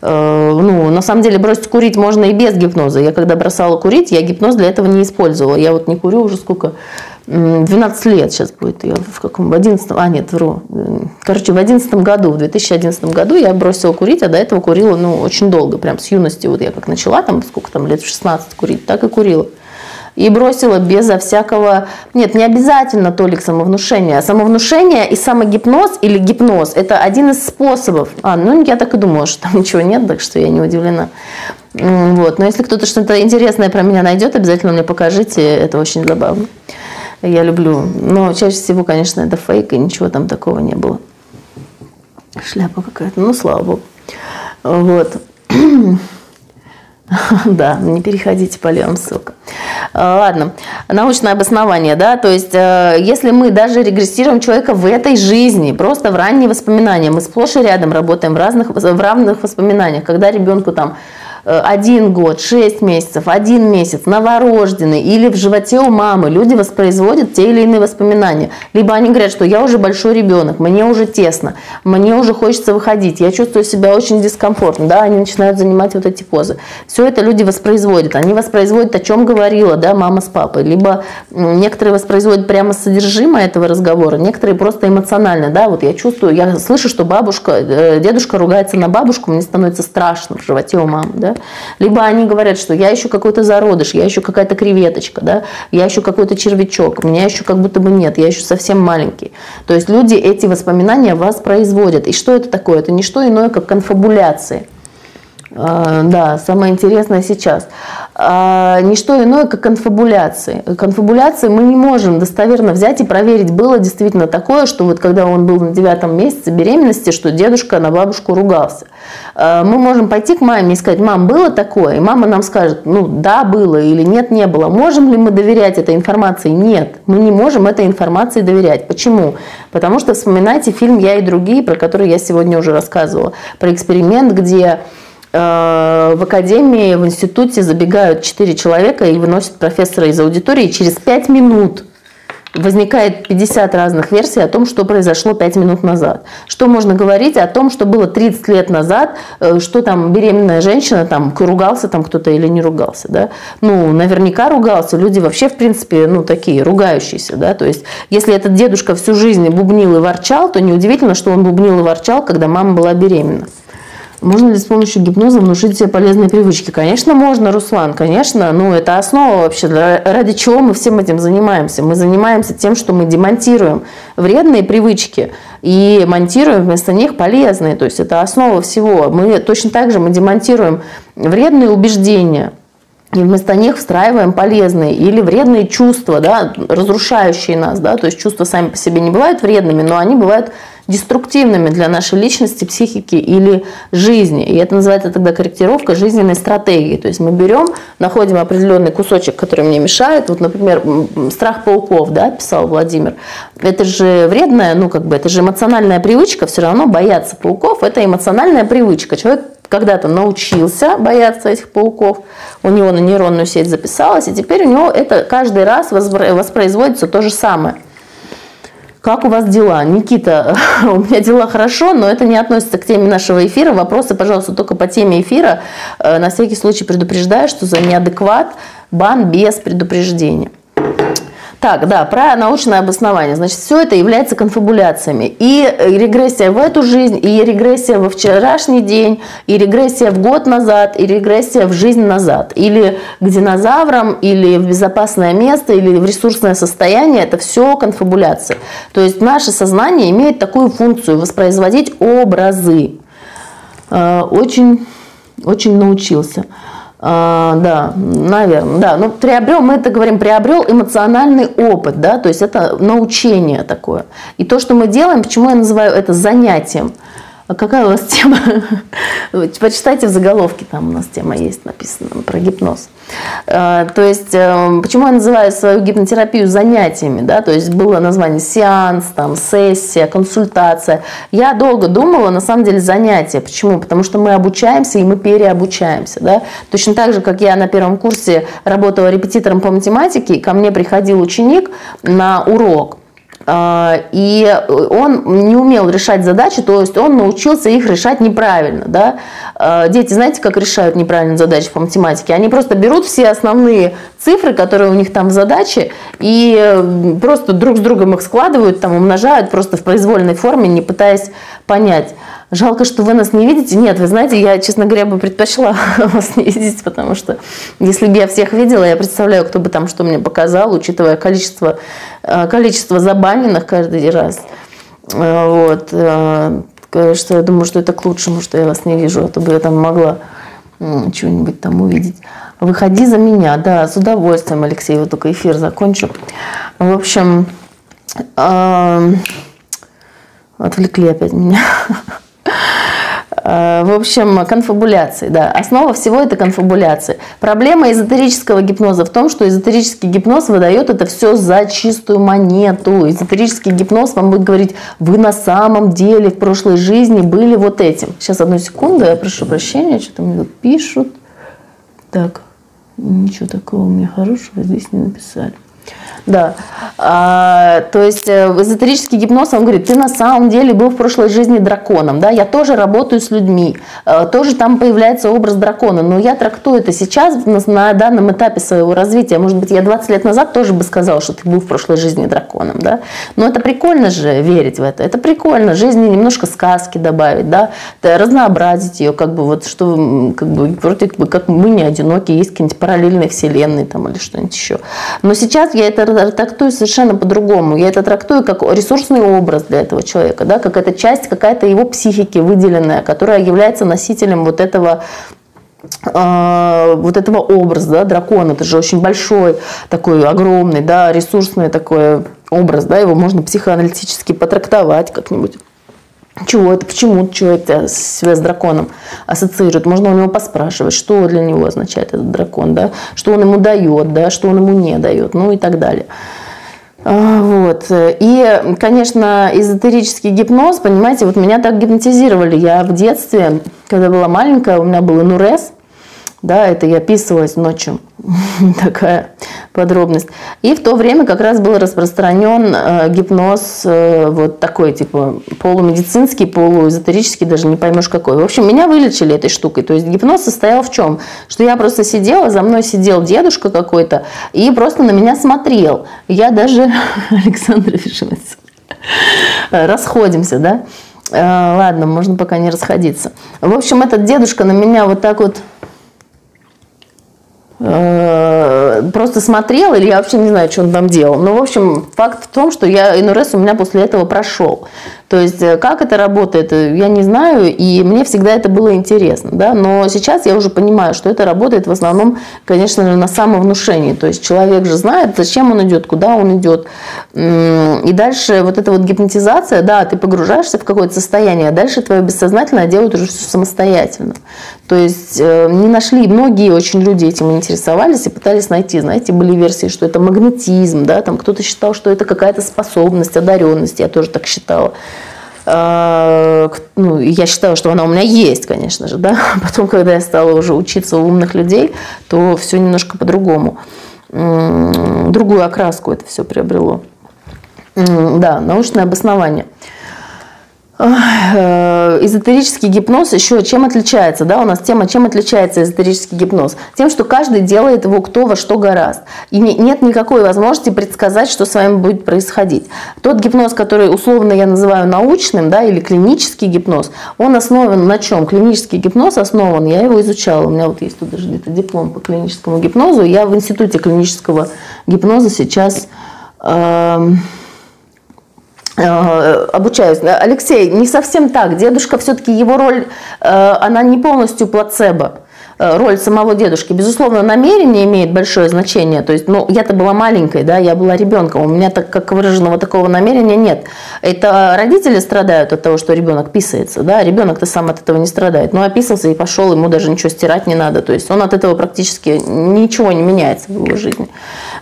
Э, ну, на самом деле, бросить курить можно и без гипноза. Я когда бросала курить, я гипноз для этого не использовала. Я вот не курю уже сколько, 12 лет сейчас будет, я в каком, в 11 а нет, вру, короче, в 11 году, в 2011 году я бросила курить, а до этого курила, ну, очень долго, прям с юности, вот я как начала, там, сколько там, лет в 16 курить, так и курила и бросила безо всякого... Нет, не обязательно только самовнушение. Самовнушение и самогипноз или гипноз – это один из способов. А, ну, я так и думала, что там ничего нет, так что я не удивлена. Вот. Но если кто-то что-то интересное про меня найдет, обязательно мне покажите, это очень забавно. Я люблю. Но чаще всего, конечно, это фейк, и ничего там такого не было. Шляпа какая-то, ну, слава богу. Вот. Да, не переходите по левым ссылкам. А, ладно, научное обоснование, да, то есть э, если мы даже регрессируем человека в этой жизни, просто в ранние воспоминания, мы сплошь и рядом работаем в разных, в равных воспоминаниях, когда ребенку там один год, шесть месяцев, один месяц, новорожденный или в животе у мамы, люди воспроизводят те или иные воспоминания. Либо они говорят, что я уже большой ребенок, мне уже тесно, мне уже хочется выходить, я чувствую себя очень дискомфортно, да, они начинают занимать вот эти позы. Все это люди воспроизводят. Они воспроизводят, о чем говорила, да, мама с папой. Либо некоторые воспроизводят прямо содержимое этого разговора, некоторые просто эмоционально, да, вот я чувствую, я слышу, что бабушка, э, дедушка ругается на бабушку, мне становится страшно в животе у мамы, да, либо они говорят, что я еще какой-то зародыш, я еще какая-то креветочка, да, я еще какой-то червячок, меня еще как будто бы нет, я еще совсем маленький. То есть люди эти воспоминания воспроизводят. И что это такое? Это не что иное, как конфабуляции. А, да, самое интересное сейчас. А, не что иное, как конфабуляции. Конфабуляции мы не можем достоверно взять и проверить, было действительно такое, что вот когда он был на девятом месяце беременности, что дедушка на бабушку ругался. А, мы можем пойти к маме и сказать, мам, было такое? И мама нам скажет, ну да, было или нет, не было. Можем ли мы доверять этой информации? Нет, мы не можем этой информации доверять. Почему? Потому что вспоминайте фильм «Я и другие», про который я сегодня уже рассказывала, про эксперимент, где в академии, в институте забегают четыре человека и выносят профессора из аудитории. Через пять минут возникает 50 разных версий о том, что произошло 5 минут назад. Что можно говорить о том, что было 30 лет назад, э, что там беременная женщина, там ругался там кто-то или не ругался. Да? Ну, наверняка ругался. Люди вообще, в принципе, ну, такие, ругающиеся. Да? То есть, если этот дедушка всю жизнь бубнил и ворчал, то неудивительно, что он бубнил и ворчал, когда мама была беременна. Можно ли с помощью гипноза внушить себе полезные привычки? Конечно, можно, Руслан, конечно. Ну, это основа вообще. Ради чего мы всем этим занимаемся? Мы занимаемся тем, что мы демонтируем вредные привычки и монтируем вместо них полезные. То есть это основа всего. Мы точно так же мы демонтируем вредные убеждения, и вместо них встраиваем полезные или вредные чувства, да, разрушающие нас. Да, то есть чувства сами по себе не бывают вредными, но они бывают деструктивными для нашей личности, психики или жизни. И это называется тогда корректировка жизненной стратегии. То есть мы берем, находим определенный кусочек, который мне мешает. Вот, например, страх пауков, да, писал Владимир. Это же вредная, ну как бы, это же эмоциональная привычка, все равно бояться пауков. Это эмоциональная привычка. Человек когда-то научился бояться этих пауков, у него на нейронную сеть записалось, и теперь у него это каждый раз воспроизводится то же самое – как у вас дела? Никита, у меня дела хорошо, но это не относится к теме нашего эфира. Вопросы, пожалуйста, только по теме эфира. Э, на всякий случай предупреждаю, что за неадекват бан без предупреждения. Так, да, про научное обоснование. Значит, все это является конфабуляциями. И регрессия в эту жизнь, и регрессия во вчерашний день, и регрессия в год назад, и регрессия в жизнь назад. Или к динозаврам, или в безопасное место, или в ресурсное состояние. Это все конфабуляция. То есть наше сознание имеет такую функцию воспроизводить образы. Э, очень, очень научился. А, да, наверное, да. Но приобрел, мы это говорим, приобрел эмоциональный опыт, да, то есть это научение такое. И то, что мы делаем, почему я называю это занятием – а какая у вас тема? Почитайте в заголовке, там у нас тема есть написана про гипноз. А, то есть, э, почему я называю свою гипнотерапию занятиями, да, то есть было название сеанс, там, сессия, консультация. Я долго думала, на самом деле, занятия. Почему? Потому что мы обучаемся и мы переобучаемся, да. Точно так же, как я на первом курсе работала репетитором по математике, ко мне приходил ученик на урок, и он не умел решать задачи, то есть он научился их решать неправильно. Да? А, дети, знаете, как решают неправильные задачи по математике? Они просто берут все основные цифры, которые у них там в задаче, и просто друг с другом их складывают, там умножают просто в произвольной форме, не пытаясь понять. Жалко, что вы нас не видите. Нет, вы знаете, я, честно говоря, бы предпочла вас не видеть, потому что если бы я всех видела, я представляю, кто бы там что мне показал, учитывая количество, э, количество забаненных каждый раз. Э, вот. Э, что я думаю, что это к лучшему, что я вас не вижу, а то бы я там могла чего-нибудь там увидеть. Выходи за меня, да, с удовольствием, Алексей, вот только эфир закончу. В общем, отвлекли опять меня. Э, в общем, конфабуляции, да. Основа всего это конфабуляции. Проблема эзотерического гипноза в том, что эзотерический гипноз выдает это все за чистую монету. Эзотерический гипноз вам будет говорить, вы на самом деле в прошлой жизни были вот этим. Сейчас одну секунду, я прошу прощения, что-то мне тут пишут. Так, ничего такого меня хорошего здесь не написали. Да. А, то есть э, эзотерический гипноз, он говорит, ты на самом деле был в прошлой жизни драконом, да, я тоже работаю с людьми, э, тоже там появляется образ дракона, но я трактую это сейчас на, на данном этапе своего развития. Может быть, я 20 лет назад тоже бы сказала, что ты был в прошлой жизни драконом, да, но это прикольно же верить в это, это прикольно, жизни немножко сказки добавить, да, разнообразить ее, как бы вот, что, как бы, вроде как мы не одиноки, есть какие-нибудь параллельные вселенные там или что-нибудь еще. Но сейчас я это трактую совершенно по-другому. Я это трактую как ресурсный образ для этого человека, да, как это часть какая-то его психики выделенная, которая является носителем вот этого э, вот этого образа, да, дракона, это же очень большой, такой огромный, да, ресурсный такой образ, да, его можно психоаналитически потрактовать как-нибудь. Чего это, почему человек себя с драконом ассоциирует? Можно у него поспрашивать, что для него означает этот дракон, да? что он ему дает, да? что он ему не дает, ну и так далее. А, вот. И, конечно, эзотерический гипноз, понимаете, вот меня так гипнотизировали. Я в детстве, когда была маленькая, у меня был инурез, да, это я описывалась ночью, такая подробность. И в то время как раз был распространен э, гипноз э, вот такой, типа полумедицинский, полуэзотерический, даже не поймешь какой. В общем, меня вылечили этой штукой. То есть гипноз состоял в чем? Что я просто сидела, за мной сидел дедушка какой-то и просто на меня смотрел. Я даже, Александр Вишенец, расходимся, да? Э, ладно, можно пока не расходиться. В общем, этот дедушка на меня вот так вот Э, просто смотрел, или я вообще не знаю, что он там делал. Но, в общем, факт в том, что я НРС у меня после этого прошел. То есть, э, как это работает, э, я не знаю, и мне всегда это было интересно. Да? Но сейчас я уже понимаю, что это работает в основном, конечно на самовнушении. То есть, человек же знает, зачем он идет, куда он идет. И дальше вот эта вот гипнотизация, да, ты погружаешься в какое-то состояние, а дальше твое бессознательное делает уже все самостоятельно. То есть, э, не нашли, многие очень люди этим интересовались и пытались найти. Знаете, были версии, что это магнетизм, да, там кто-то считал, что это какая-то способность, одаренность, я тоже так считала. А, ну, я считаю, что она у меня есть, конечно же, да. Потом, когда я стала уже учиться у умных людей, то все немножко по-другому. Другую окраску это все приобрело. Да, научное обоснование. Э, эзотерический гипноз еще чем отличается, да, у нас тема, чем отличается эзотерический гипноз? Тем, что каждый делает его кто во что гораст. И не, нет никакой возможности предсказать, что с вами будет происходить. Тот гипноз, который условно я называю научным, да, или клинический гипноз, он основан на чем? Клинический гипноз основан, я его изучала, у меня вот есть тут даже где-то диплом по клиническому гипнозу, я в институте клинического гипноза сейчас... Э, обучаюсь. Алексей, не совсем так. Дедушка все-таки его роль, э, она не полностью плацебо. Э, роль самого дедушки. Безусловно, намерение имеет большое значение. То есть, ну, я-то была маленькой, да, я была ребенком. У меня так как выраженного такого намерения нет. Это родители страдают от того, что ребенок писается, да, ребенок-то сам от этого не страдает. Ну, описался и пошел, ему даже ничего стирать не надо. То есть он от этого практически ничего не меняется в его жизни.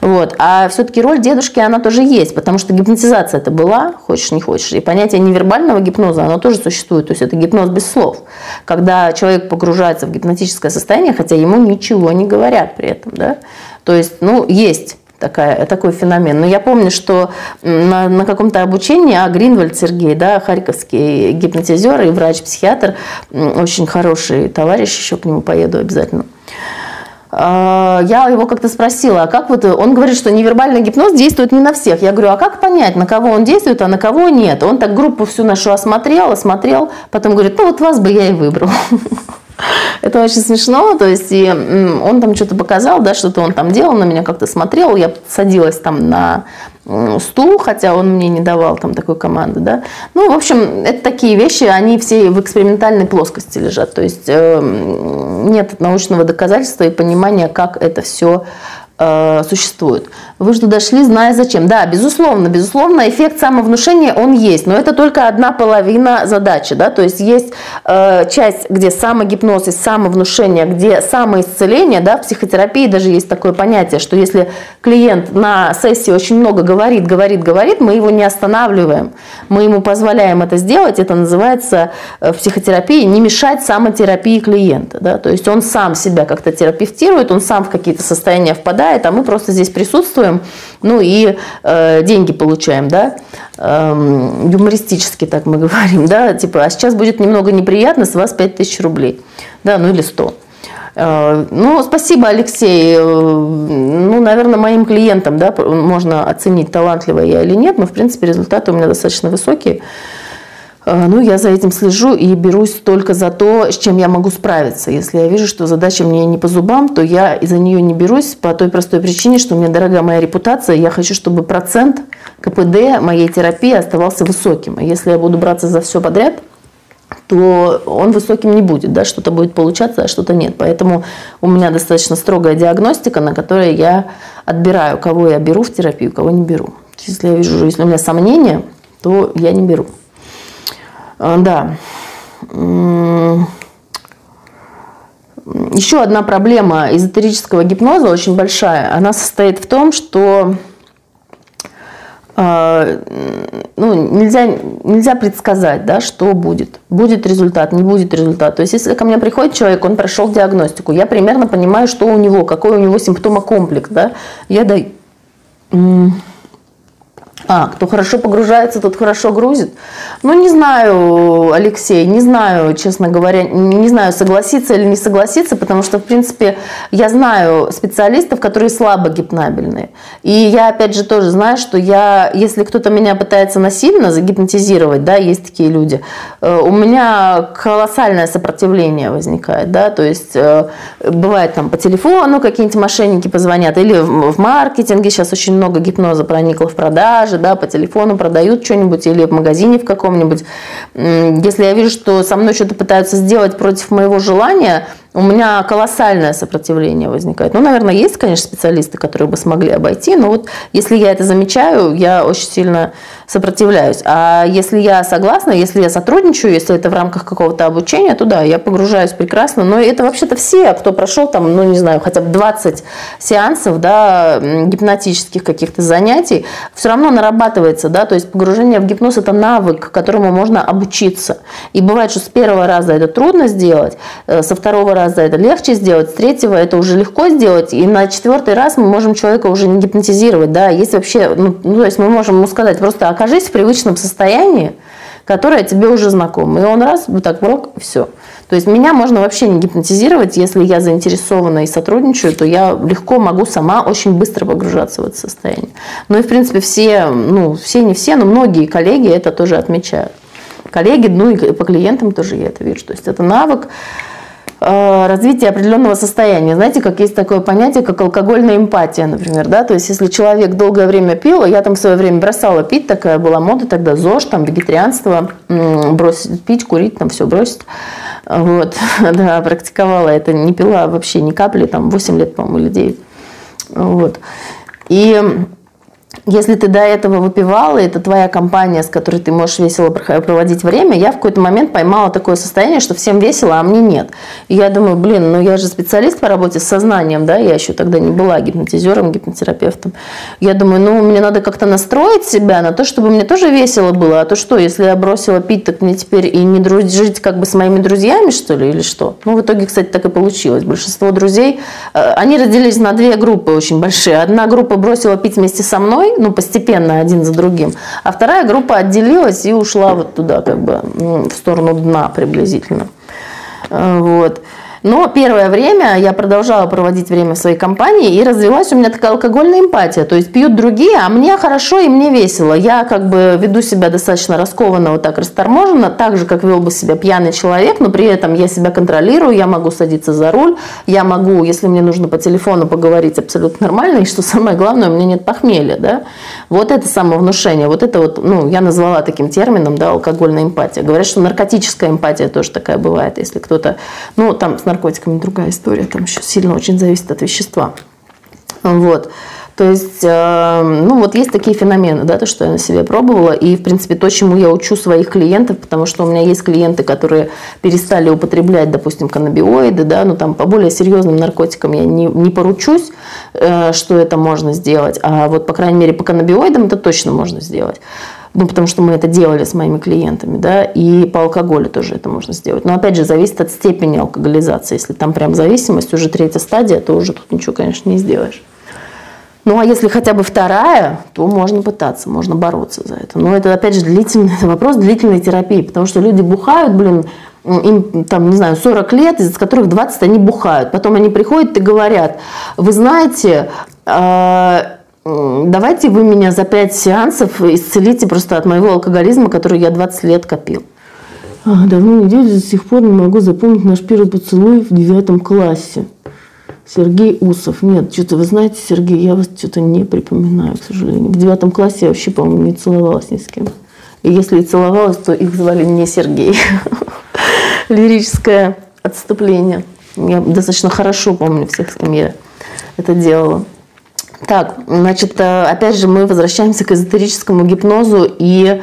Вот. А все-таки роль дедушки, она тоже есть, потому что гипнотизация это была, хочешь не хочешь. И понятие невербального гипноза, оно тоже существует. То есть это гипноз без слов. Когда человек погружается в гипнотическое состояние, хотя ему ничего не говорят при этом. Да? То есть, ну, есть такая, такой феномен. Но я помню, что на, на каком-то обучении, а Гринвальд Сергей, да, харьковский гипнотизер и врач-психиатр, очень хороший товарищ, еще к нему поеду обязательно. А, я его как-то спросила, а как вот он говорит, что невербальный гипноз действует не на всех. Я говорю, а как понять, на кого он действует, а на кого нет? Он так группу всю нашу осмотрел, осмотрел, потом говорит, ну вот вас бы я и выбрал. Это очень смешно, то есть и он там что-то показал, да, что-то он там делал, на меня как-то смотрел, я садилась там на стул, хотя он мне не давал там такой команды, да. Ну, в общем, это такие вещи, они все в экспериментальной плоскости лежат, то есть э, нет научного доказательства и понимания, как это все э, существует. Вы же туда шли, зная зачем. Да, безусловно, безусловно, эффект самовнушения, он есть, но это только одна половина задачи, да, то есть есть э, часть, где самогипноз и самовнушение, где самоисцеление, да, в психотерапии даже есть такое понятие, что если клиент на сессии очень много говорит, говорит, говорит, мы его не останавливаем, мы ему позволяем это сделать, это называется э, в психотерапии не мешать самотерапии клиента, да, то есть он сам себя как-то терапевтирует, он сам в какие-то состояния впадает, помогает, а мы просто здесь присутствуем, ну и э, деньги получаем, да, э, юмористически так мы говорим, да, типа, а сейчас будет немного неприятно, с вас 5000 рублей, да, ну или 100. Э, ну, спасибо, Алексей. Э, ну, наверное, моим клиентам да, можно оценить, талантливая я или нет, но, в принципе, результаты у меня достаточно высокие. Э, ну, я за этим слежу и берусь только за то, с чем я могу справиться. Если я вижу, что задача мне не по зубам, то я из-за нее не берусь по той простой причине, что мне дорога моя репутация. Я хочу, чтобы процент КПД моей терапии оставался высоким. А если я буду браться за все подряд, то он высоким не будет, да, что-то будет получаться, а что-то нет. Поэтому у меня достаточно строгая диагностика, на которой я отбираю, кого я беру в терапию, кого не беру. Если я вижу, если у меня сомнения, то я не беру. А, да. Еще одна проблема эзотерического гипноза очень большая. Она состоит в том, что а, ну, нельзя, нельзя предсказать, да, что будет. Будет результат, не будет результат. То есть, если ко мне приходит человек, он прошел диагностику, я примерно понимаю, что у него, какой у него симптомокомплекс. Да? Я даю а, кто хорошо погружается, тот хорошо грузит. Ну, не знаю, Алексей, не знаю, честно говоря, не знаю, согласиться или не согласиться, потому что, в принципе, я знаю специалистов, которые слабо гипнабельные. И я, опять же, тоже знаю, что я, если кто-то меня пытается насильно загипнотизировать, да, есть такие люди, э, у меня колоссальное сопротивление возникает, да, то есть э, бывает там по телефону какие-нибудь мошенники позвонят, или в маркетинге сейчас очень много гипноза проникло в продажи, да, по телефону продают что-нибудь или в магазине в каком-нибудь. Если я вижу, что со мной что-то пытаются сделать против моего желания, у меня колоссальное сопротивление возникает. Ну, наверное, есть, конечно, специалисты, которые бы смогли обойти, но вот если я это замечаю, я очень сильно сопротивляюсь. А если я согласна, если я сотрудничаю, если это в рамках какого-то обучения, то да, я погружаюсь прекрасно. Но это вообще-то все, кто прошел там, ну, не знаю, хотя бы 20 сеансов, да, гипнотических каких-то занятий, все равно нарабатывается, да, то есть погружение в гипноз – это навык, которому можно обучиться. И бывает, что с первого раза это трудно сделать, э, со второго раза это легче сделать, с третьего это уже легко сделать, и на четвертый раз мы можем человека уже не гипнотизировать, да, есть вообще, ну, ну то есть мы можем ему сказать, просто окажись в привычном состоянии, которая тебе уже знакома. И он раз, вот так, брок, все. То есть меня можно вообще не гипнотизировать, если я заинтересована и сотрудничаю, то я легко могу сама очень быстро погружаться в это состояние. Ну и в принципе все, ну все не все, но многие коллеги это тоже отмечают. Коллеги, ну и по клиентам тоже я это вижу. То есть это навык, развитие определенного состояния. Знаете, как есть такое понятие, как алкогольная эмпатия, например, да, то есть если человек долгое время пил, я там в свое время бросала пить, такая была мода тогда, ЗОЖ, там, вегетарианство, бросить пить, курить, там, все бросить, вот, да, практиковала это, не пила вообще ни капли, там, 8 лет, по-моему, или 9, вот, и если ты до этого выпивала, это твоя компания, с которой ты можешь весело проводить время, я в какой-то момент поймала такое состояние, что всем весело, а мне нет. И я думаю, блин, ну я же специалист по работе с сознанием, да, я еще тогда не была гипнотизером, гипнотерапевтом. Я думаю, ну мне надо как-то настроить себя на то, чтобы мне тоже весело было, а то что, если я бросила пить, так мне теперь и не дружить как бы с моими друзьями, что ли, или что? Ну, в итоге, кстати, так и получилось. Большинство друзей, э, они разделились на две группы очень большие. Одна группа бросила пить вместе со мной, мной, ну, постепенно один за другим, а вторая группа отделилась и ушла вот туда, как бы, в сторону дна приблизительно. Э, вот. Но первое время я продолжала проводить время в своей компании, и развилась у меня такая алкогольная эмпатия. То есть пьют другие, а мне хорошо и мне весело. Я как бы веду себя достаточно раскованно, вот так расторможенно, так же, как вел бы себя пьяный человек, но при этом я себя контролирую, я могу садиться за руль, я могу, если мне нужно по телефону поговорить абсолютно нормально, и что самое главное, у меня нет похмелья. Да? Вот это самовнушение, вот это вот, ну, я назвала таким термином, да, алкогольная эмпатия. Говорят, что наркотическая эмпатия тоже такая бывает, если кто-то, ну, там, с наркотиками другая история, там еще сильно очень зависит от вещества. Вот. То есть, э, ну вот есть такие феномены, да, то, что я на себе пробовала, и, в принципе, то, чему я учу своих клиентов, потому что у меня есть клиенты, которые перестали употреблять, допустим, каннабиоиды, да, ну там по более серьезным наркотикам я не, не поручусь, э, что это можно сделать, а вот, по крайней мере, по каннабиоидам это точно можно сделать ну, потому что мы это делали с моими клиентами, да, и по алкоголю тоже это можно сделать. Но, опять же, зависит от степени алкоголизации. Если там прям зависимость, уже третья стадия, то уже тут ничего, конечно, не сделаешь. Ну, а если хотя бы вторая, то можно пытаться, можно бороться за это. Но это, опять же, длительный вопрос длительной терапии, потому что люди бухают, блин, им там, не знаю, 40 лет, из которых 20 они бухают. Потом они приходят и говорят, вы знаете, а, давайте вы меня за 5 сеансов исцелите просто от моего алкоголизма, который я 20 лет копил. А, давно не до сих пор не могу запомнить наш первый поцелуй в девятом классе. Сергей Усов. Нет, что-то вы знаете, Сергей, я вас что-то не припоминаю, к сожалению. В девятом классе я вообще, по-моему, не целовалась ни с кем. И если и целовалась, то их звали не Сергей. Лирическое отступление. Я достаточно хорошо помню всех, с кем я это делала. Так, значит, э, опять же, мы возвращаемся к эзотерическому гипнозу и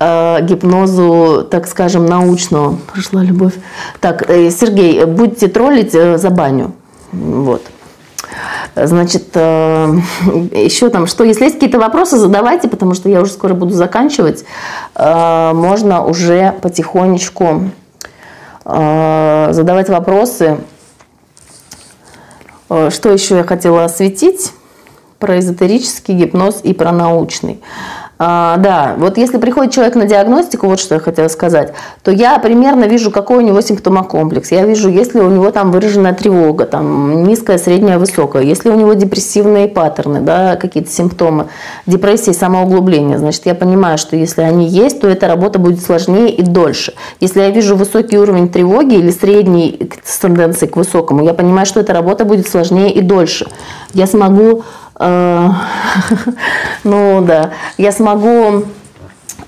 э, гипнозу, так скажем, научного. Прошла любовь. Так, э, Сергей, будете троллить э, за баню. Вот. Значит, э, еще там, что, если есть какие-то вопросы, задавайте, потому что я уже скоро буду заканчивать. Э, можно уже потихонечку э, задавать вопросы. Что еще я хотела осветить? про эзотерический гипноз и про научный. А, да, вот если приходит человек на диагностику, вот что я хотела сказать, то я примерно вижу, какой у него симптомокомплекс. Я вижу, если у него там выраженная тревога, там низкая, средняя, высокая, если у него депрессивные паттерны, да, какие-то симптомы депрессии, самоуглубления, значит, я понимаю, что если они есть, то эта работа будет сложнее и дольше. Если я вижу высокий уровень тревоги или средний с тенденцией к высокому, я понимаю, что эта работа будет сложнее и дольше. Я смогу ну да, я смогу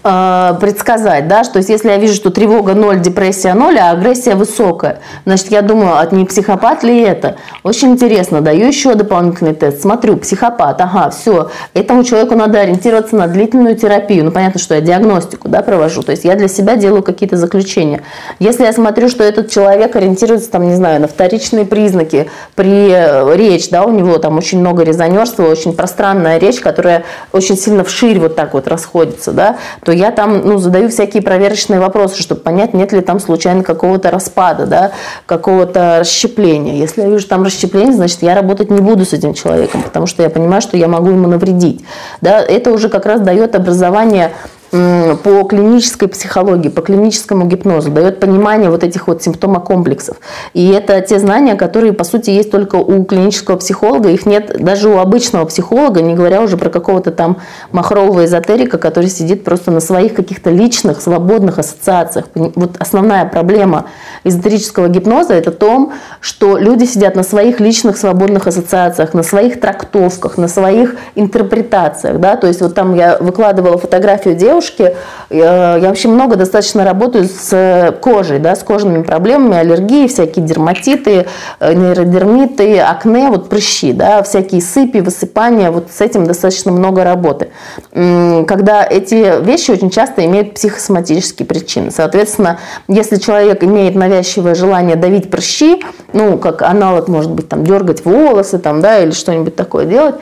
Э, предсказать, да, что есть, если я вижу, что тревога 0, депрессия 0, а агрессия высокая, значит, я думаю, от не психопат ли это? Очень интересно, даю еще дополнительный тест, смотрю, психопат, ага, все, этому человеку надо ориентироваться на длительную терапию, ну, понятно, что я диагностику, да, провожу, то есть я для себя делаю какие-то заключения. Если я смотрю, что этот человек ориентируется, там, не знаю, на вторичные признаки при э, речь, да, у него там очень много резонерства, очень пространная речь, которая очень сильно вширь вот так вот расходится, да, то я там ну, задаю всякие проверочные вопросы, чтобы понять, нет ли там случайно какого-то распада, да, какого-то расщепления. Если я вижу там расщепление, значит, я работать не буду с этим человеком, потому что я понимаю, что я могу ему навредить. Да, это уже как раз дает образование по клинической психологии, по клиническому гипнозу, дает понимание вот этих вот симптомокомплексов. И это те знания, которые, по сути, есть только у клинического психолога, их нет даже у обычного психолога, не говоря уже про какого-то там махрового эзотерика, который сидит просто на своих каких-то личных, свободных ассоциациях. Вот основная проблема эзотерического гипноза – это том, что люди сидят на своих личных свободных ассоциациях, на своих трактовках, на своих интерпретациях. Да? То есть вот там я выкладывала фотографию девушки, девушки, я вообще много достаточно работаю с кожей, да, с кожными проблемами, аллергии, всякие дерматиты, э, нейродермиты, акне, вот прыщи, да, всякие сыпи, высыпания, вот с этим достаточно много работы. Когда эти вещи очень часто имеют психосоматические причины. Соответственно, если человек имеет навязчивое желание давить прыщи, ну, как аналог, может быть, там, дергать волосы, там, да, или что-нибудь такое делать,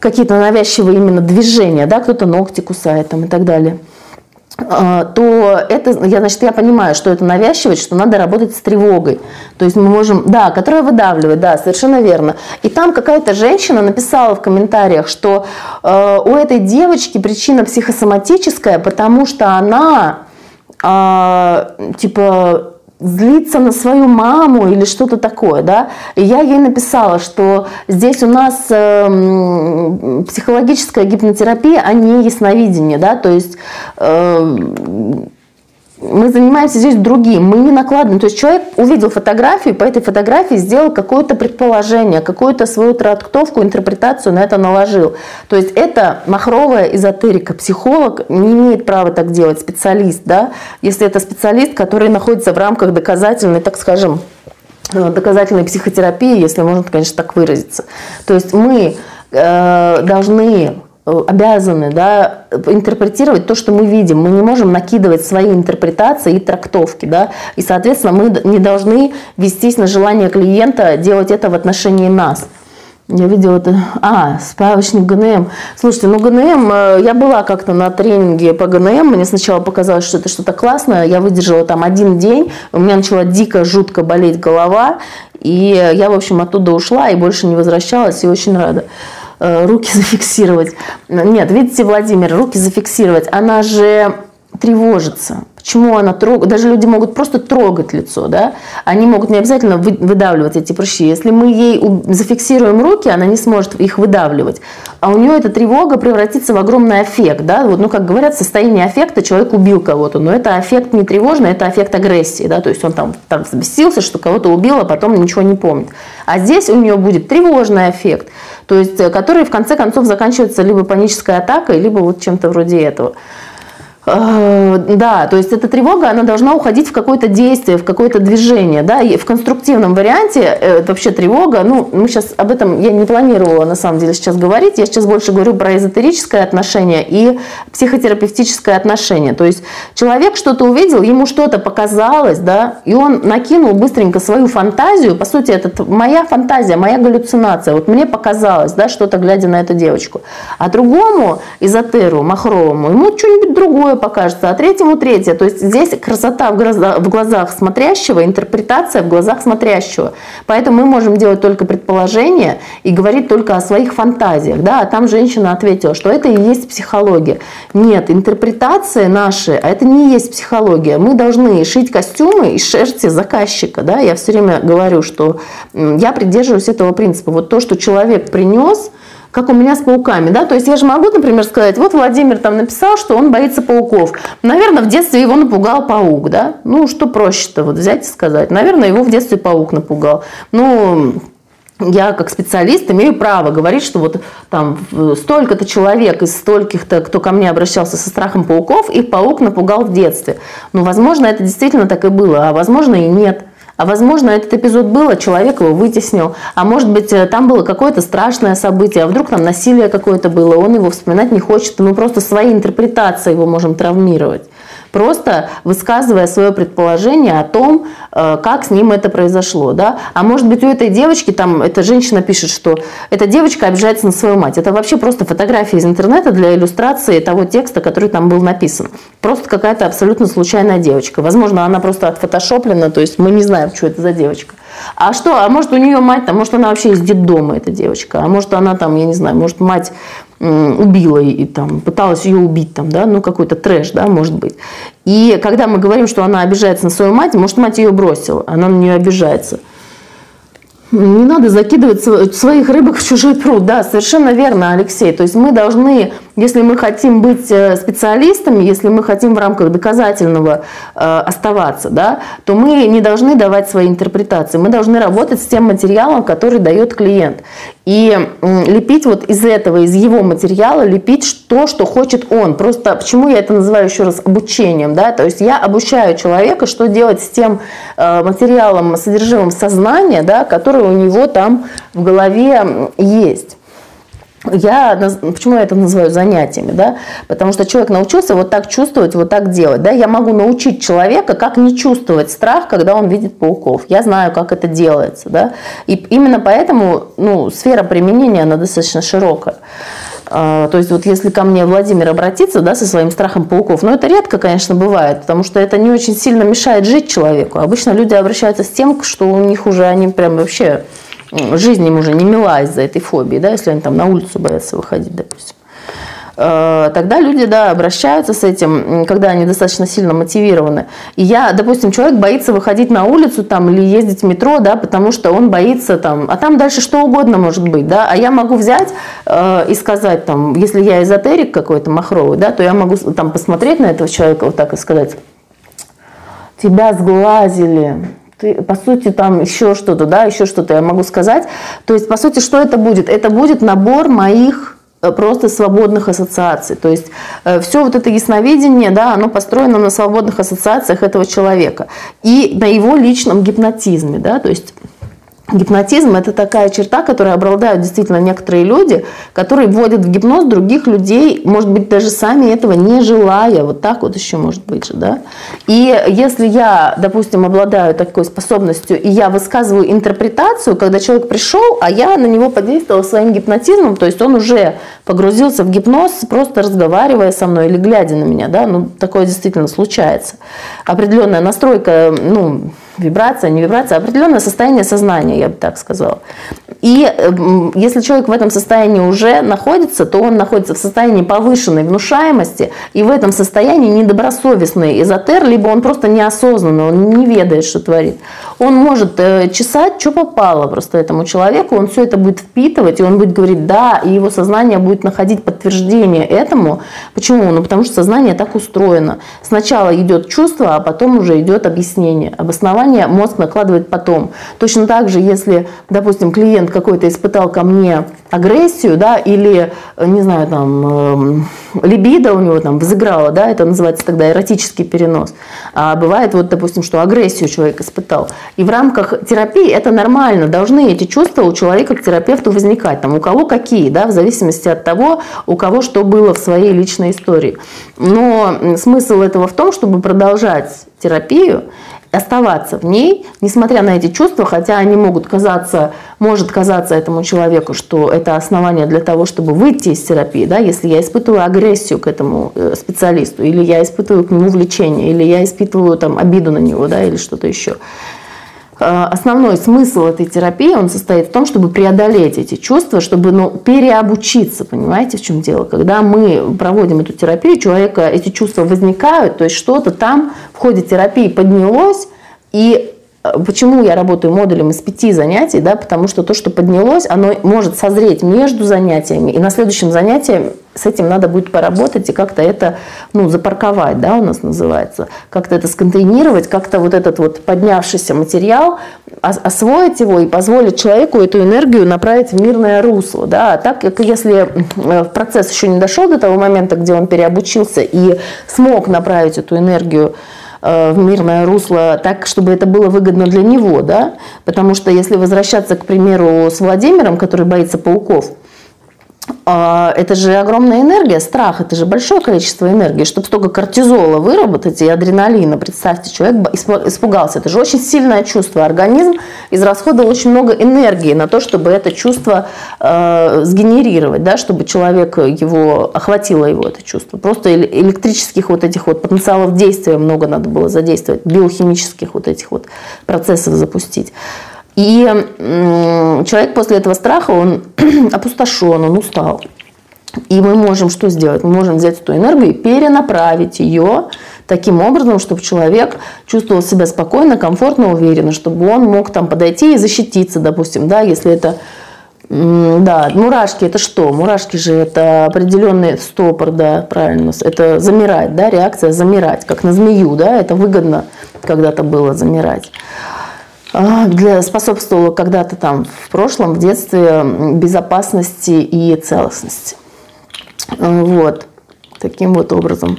какие-то навязчивые именно движения, да, кто-то ногти кусает там и так далее, а, то это, я, значит, я понимаю, что это навязчивость, что надо работать с тревогой. То есть мы можем, да, которая выдавливает, да, совершенно верно. И там какая-то женщина написала в комментариях, что э, у этой девочки причина психосоматическая, потому что она, э, типа, злиться на свою маму или что-то такое, да. И я ей написала, что здесь у нас э, психологическая гипнотерапия, а не ясновидение, да, то есть э, мы занимаемся здесь другим, мы не накладываем. То есть человек увидел фотографию, по этой фотографии сделал какое-то предположение, какую-то свою трактовку, интерпретацию на это наложил. То есть это махровая эзотерика. Психолог не имеет права так делать, специалист, да, если это специалист, который находится в рамках доказательной, так скажем, э, доказательной психотерапии, если можно, конечно, так выразиться. То есть мы э, должны обязаны да, интерпретировать то, что мы видим. Мы не можем накидывать свои интерпретации и трактовки. Да? И, соответственно, мы не должны вестись на желание клиента делать это в отношении нас. Я видела это... А, справочник ГНМ. Слушайте, ну ГНМ... Э, я была как-то на тренинге по ГНМ. Мне сначала показалось, что это что-то классное. Я выдержала там один день. У меня начала дико, жутко болеть голова. И я, в общем, оттуда ушла и больше не возвращалась. И очень рада. Э, руки зафиксировать. Нет, видите, Владимир, руки зафиксировать. Она же тревожится. Почему она трогает? Даже люди могут просто трогать лицо, да? Они могут не обязательно выдавливать эти прыщи. Если мы ей зафиксируем руки, она не сможет их выдавливать. А у нее эта тревога превратится в огромный аффект, да? Вот, ну, как говорят, состояние аффекта, человек убил кого-то, но это аффект не тревожный, это аффект агрессии, да? То есть он там так взбесился, что кого-то убил, а потом ничего не помнит. А здесь у нее будет тревожный аффект, то есть э, который в конце концов заканчивается либо панической атакой, либо вот чем-то вроде этого. Э, да, то есть эта тревога, она должна уходить в какое-то действие, в какое-то движение, да, и в конструктивном варианте э, вообще тревога, ну, мы сейчас об этом, я не планировала на самом деле сейчас говорить, я сейчас больше говорю про эзотерическое отношение и психотерапевтическое отношение, то есть человек что-то увидел, ему что-то показалось, да, и он накинул быстренько свою фантазию, по сути, это моя фантазия, моя галлюцинация, вот мне показалось, да, что-то глядя на эту девочку, а другому эзотеру, махровому, ему что-нибудь другое покажется, а третьему третье. То есть здесь красота в, глазах, в глазах смотрящего, интерпретация в глазах смотрящего. Поэтому мы можем делать только предположения и говорить только о своих фантазиях. Да? А там женщина ответила, что это и есть психология. Нет, интерпретация наши, а это не есть психология. Мы должны шить костюмы из шерсти заказчика. Да? Я все время говорю, что я придерживаюсь этого принципа. Вот то, что человек принес, как у меня с пауками, да, то есть я же могу, например, сказать, вот Владимир там написал, что он боится пауков. Наверное, в детстве его напугал паук, да, ну, что проще-то вот взять и сказать. Наверное, его в детстве паук напугал. Ну, я как специалист имею право говорить, что вот там столько-то человек из стольких-то, кто ко мне обращался со страхом пауков, их паук напугал в детстве. Ну, возможно, это действительно так и было, а возможно и нет. А возможно, этот эпизод был, а человек его вытеснил. А может быть, э, там было какое-то страшное событие, а вдруг там насилие какое-то было, он его вспоминать не хочет, мы просто своей интерпретацией его можем травмировать просто высказывая свое предположение о том, э, как с ним это произошло. Да? А может быть, у этой девочки, там, эта женщина пишет, что эта девочка обижается на свою мать. Это вообще просто фотография из интернета для иллюстрации того текста, который там был написан. Просто какая-то абсолютно случайная девочка. Возможно, она просто отфотошоплена, то есть мы не знаем, что это за девочка. А что, а может у нее мать, там, может она вообще из детдома, эта девочка, а может она там, я не знаю, может мать убила и там пыталась ее убить, там, да, ну какой-то трэш, да, может быть. И когда мы говорим, что она обижается на свою мать, может, мать ее бросила, она на нее обижается. Не надо закидывать своих рыбок в чужой пруд. Да, совершенно верно, Алексей. То есть мы должны, если мы хотим быть э, специалистами, если мы хотим в рамках доказательного э, оставаться, да, то мы не должны давать свои интерпретации. Мы должны работать с тем материалом, который дает клиент. И лепить вот из этого, из его материала, лепить то, что хочет он. Просто почему я это называю еще раз обучением, да, то есть я обучаю человека, что делать с тем э, материалом, содержимым сознания, да, который у него там в голове есть я, почему я это называю занятиями, да? Потому что человек научился вот так чувствовать, вот так делать, да? Я могу научить человека, как не чувствовать страх, когда он видит пауков. Я знаю, как это делается, да? И именно поэтому, ну, сфера применения, она достаточно широкая. А, то есть вот если ко мне Владимир обратится да, со своим страхом пауков, но ну, это редко, конечно, бывает, потому что это не очень сильно мешает жить человеку. Обычно люди обращаются с тем, что у них уже они прям вообще жизнь им уже не мила из-за этой фобии, да, если они там на улицу боятся выходить, допустим. Э, тогда люди, да, обращаются с этим, когда они достаточно сильно мотивированы. И я, допустим, человек боится выходить на улицу там или ездить в метро, да, потому что он боится там, а там дальше что угодно может быть, да, а я могу взять э, и сказать там, если я эзотерик какой-то махровый, да, то я могу там посмотреть на этого человека вот так и сказать, тебя сглазили, ты, по сути, там еще что-то, да, еще что-то я могу сказать. То есть, по сути, что это будет? Это будет набор моих э, просто свободных ассоциаций. То есть э, все вот это ясновидение, да, оно построено на свободных ассоциациях этого человека и на его личном гипнотизме, да, то есть Гипнотизм – это такая черта, которой обладают действительно некоторые люди, которые вводят в гипноз других людей, может быть, даже сами этого не желая. Вот так вот еще может быть же, да? И если я, допустим, обладаю такой способностью, и я высказываю интерпретацию, когда человек пришел, а я на него подействовала своим гипнотизмом, то есть он уже погрузился в гипноз, просто разговаривая со мной или глядя на меня, да, ну, такое действительно случается. Определенная настройка, ну, вибрация, не вибрация, а определенное состояние сознания, я бы так сказала. И эм, если человек в этом состоянии уже находится, то он находится в состоянии повышенной внушаемости, и в этом состоянии недобросовестный эзотер, либо он просто неосознанно, он не ведает, что творит. Он может э, чесать, что попало просто этому человеку, он все это будет впитывать, и он будет говорить «да», и его сознание будет находить подтверждение этому. Почему? Ну, потому что сознание так устроено. Сначала идет чувство, а потом уже идет объяснение, обоснование мозг накладывает потом. Точно так же, если, допустим, клиент какой-то испытал ко мне агрессию, да, или, не знаю, там, э, либидо у него там взыграло, да, это называется тогда эротический перенос. А бывает, вот, допустим, что агрессию человек испытал. И в рамках терапии это нормально, должны эти чувства у человека к терапевту возникать. Там, у кого какие, да, в зависимости от того, у кого что было в своей личной истории. Но смысл этого в том, чтобы продолжать терапию оставаться в ней, несмотря на эти чувства, хотя они могут казаться, может казаться этому человеку, что это основание для того, чтобы выйти из терапии, да, если я испытываю агрессию к этому э, специалисту, или я испытываю к нему влечение, или я испытываю там обиду на него, да, или что-то еще. Э, основной смысл этой терапии, он состоит в том, чтобы преодолеть эти чувства, чтобы ну, переобучиться, понимаете, в чем дело. Когда мы проводим эту терапию, у человека эти чувства возникают, то есть что-то там в ходе терапии поднялось, и почему я работаю модулем из пяти занятий? Да, потому что то, что поднялось, оно может созреть между занятиями, и на следующем занятии с этим надо будет поработать и как-то это ну, запарковать, да, у нас называется, как-то это сконтейнировать, как-то вот этот вот поднявшийся материал, освоить его и позволить человеку эту энергию направить в мирное русло. Да. А так как если э, процесс еще не дошел до того момента, где он переобучился и смог направить эту энергию в мирное русло так, чтобы это было выгодно для него, да, потому что если возвращаться, к примеру, с Владимиром, который боится пауков, это же огромная энергия, страх, это же большое количество энергии. Чтобы столько кортизола выработать и адреналина, представьте, человек испугался. Это же очень сильное чувство. Организм израсходовал очень много энергии на то, чтобы это чувство э, сгенерировать, да, чтобы человек его, охватило его это чувство. Просто электрических вот этих вот потенциалов действия много надо было задействовать, биохимических вот этих вот процессов запустить. И человек после этого страха, он опустошен, он устал. И мы можем что сделать? Мы можем взять эту энергию и перенаправить ее таким образом, чтобы человек чувствовал себя спокойно, комфортно, уверенно, чтобы он мог там подойти и защититься, допустим, да, если это да, мурашки это что? Мурашки же это определенный стопор, да, правильно. Это замирать, да, реакция замирать, как на змею, да, это выгодно когда-то было замирать. А, для, способствовало когда-то там в прошлом, в детстве безопасности и целостности. Вот, таким вот образом.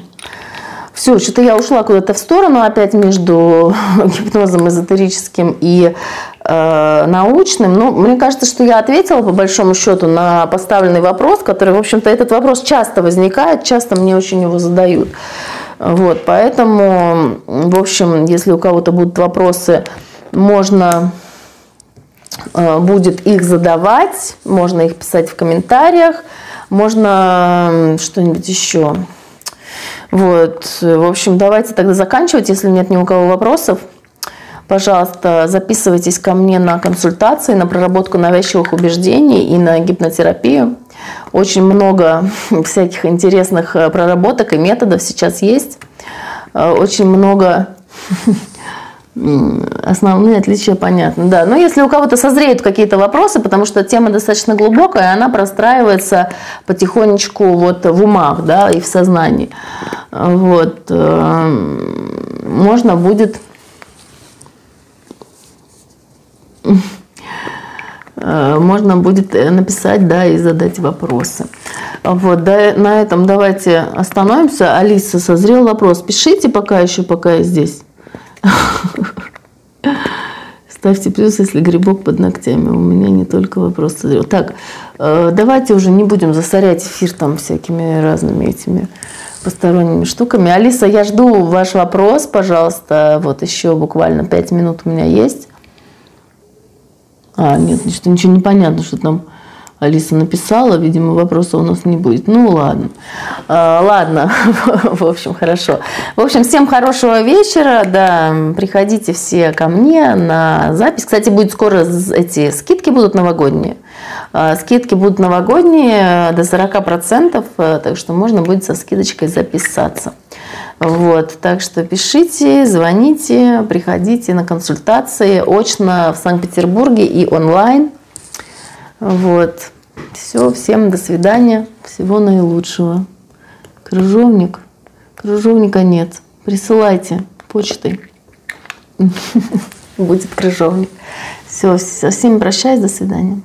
Все, что-то я ушла куда-то в сторону опять между гипнозом эзотерическим и э, научным. Ну, мне кажется, что я ответила по большому счету на поставленный вопрос, который, в общем-то, этот вопрос часто возникает, часто мне очень его задают. Вот, поэтому, в общем, если у кого-то будут вопросы, можно э, будет их задавать, можно их писать в комментариях, можно что-нибудь еще. Вот, в общем, давайте тогда заканчивать, если нет ни у кого вопросов. Пожалуйста, записывайтесь ко мне на консультации, на проработку навязчивых убеждений и на гипнотерапию. Очень много всяких интересных э, проработок и методов сейчас есть. Э, очень много основные отличия понятны. Да, но если у кого-то созреют какие-то вопросы, потому что тема достаточно глубокая, она простраивается потихонечку вот в умах, да, и в сознании. Вот, э, можно будет э, можно будет написать, да, и задать вопросы. Вот, да, на этом давайте остановимся. Алиса, созрел вопрос. Пишите пока еще, пока я здесь. Ставьте плюс, если грибок под ногтями. У меня не только вопрос. Так, э, давайте уже не будем засорять эфир там всякими разными этими посторонними штуками. Алиса, я жду ваш вопрос, пожалуйста. Вот еще буквально пять минут у меня есть. А, нет, что ничего не понятно, что там Алиса написала, видимо, вопроса у нас не будет. Ну, ладно. А, ладно, в общем, хорошо. В общем, всем хорошего вечера, да, приходите все ко мне на запись. Кстати, будет скоро эти скидки будут новогодние. А, скидки будут новогодние до 40%, э, так что можно будет со скидочкой записаться. Вот, так что пишите, звоните, приходите на консультации очно в Санкт-Петербурге и онлайн. Вот. Все, всем до свидания. Всего наилучшего. Крыжовник. Крыжовника нет. Присылайте почтой. Будет крыжовник. Все, со всеми прощаюсь. До свидания.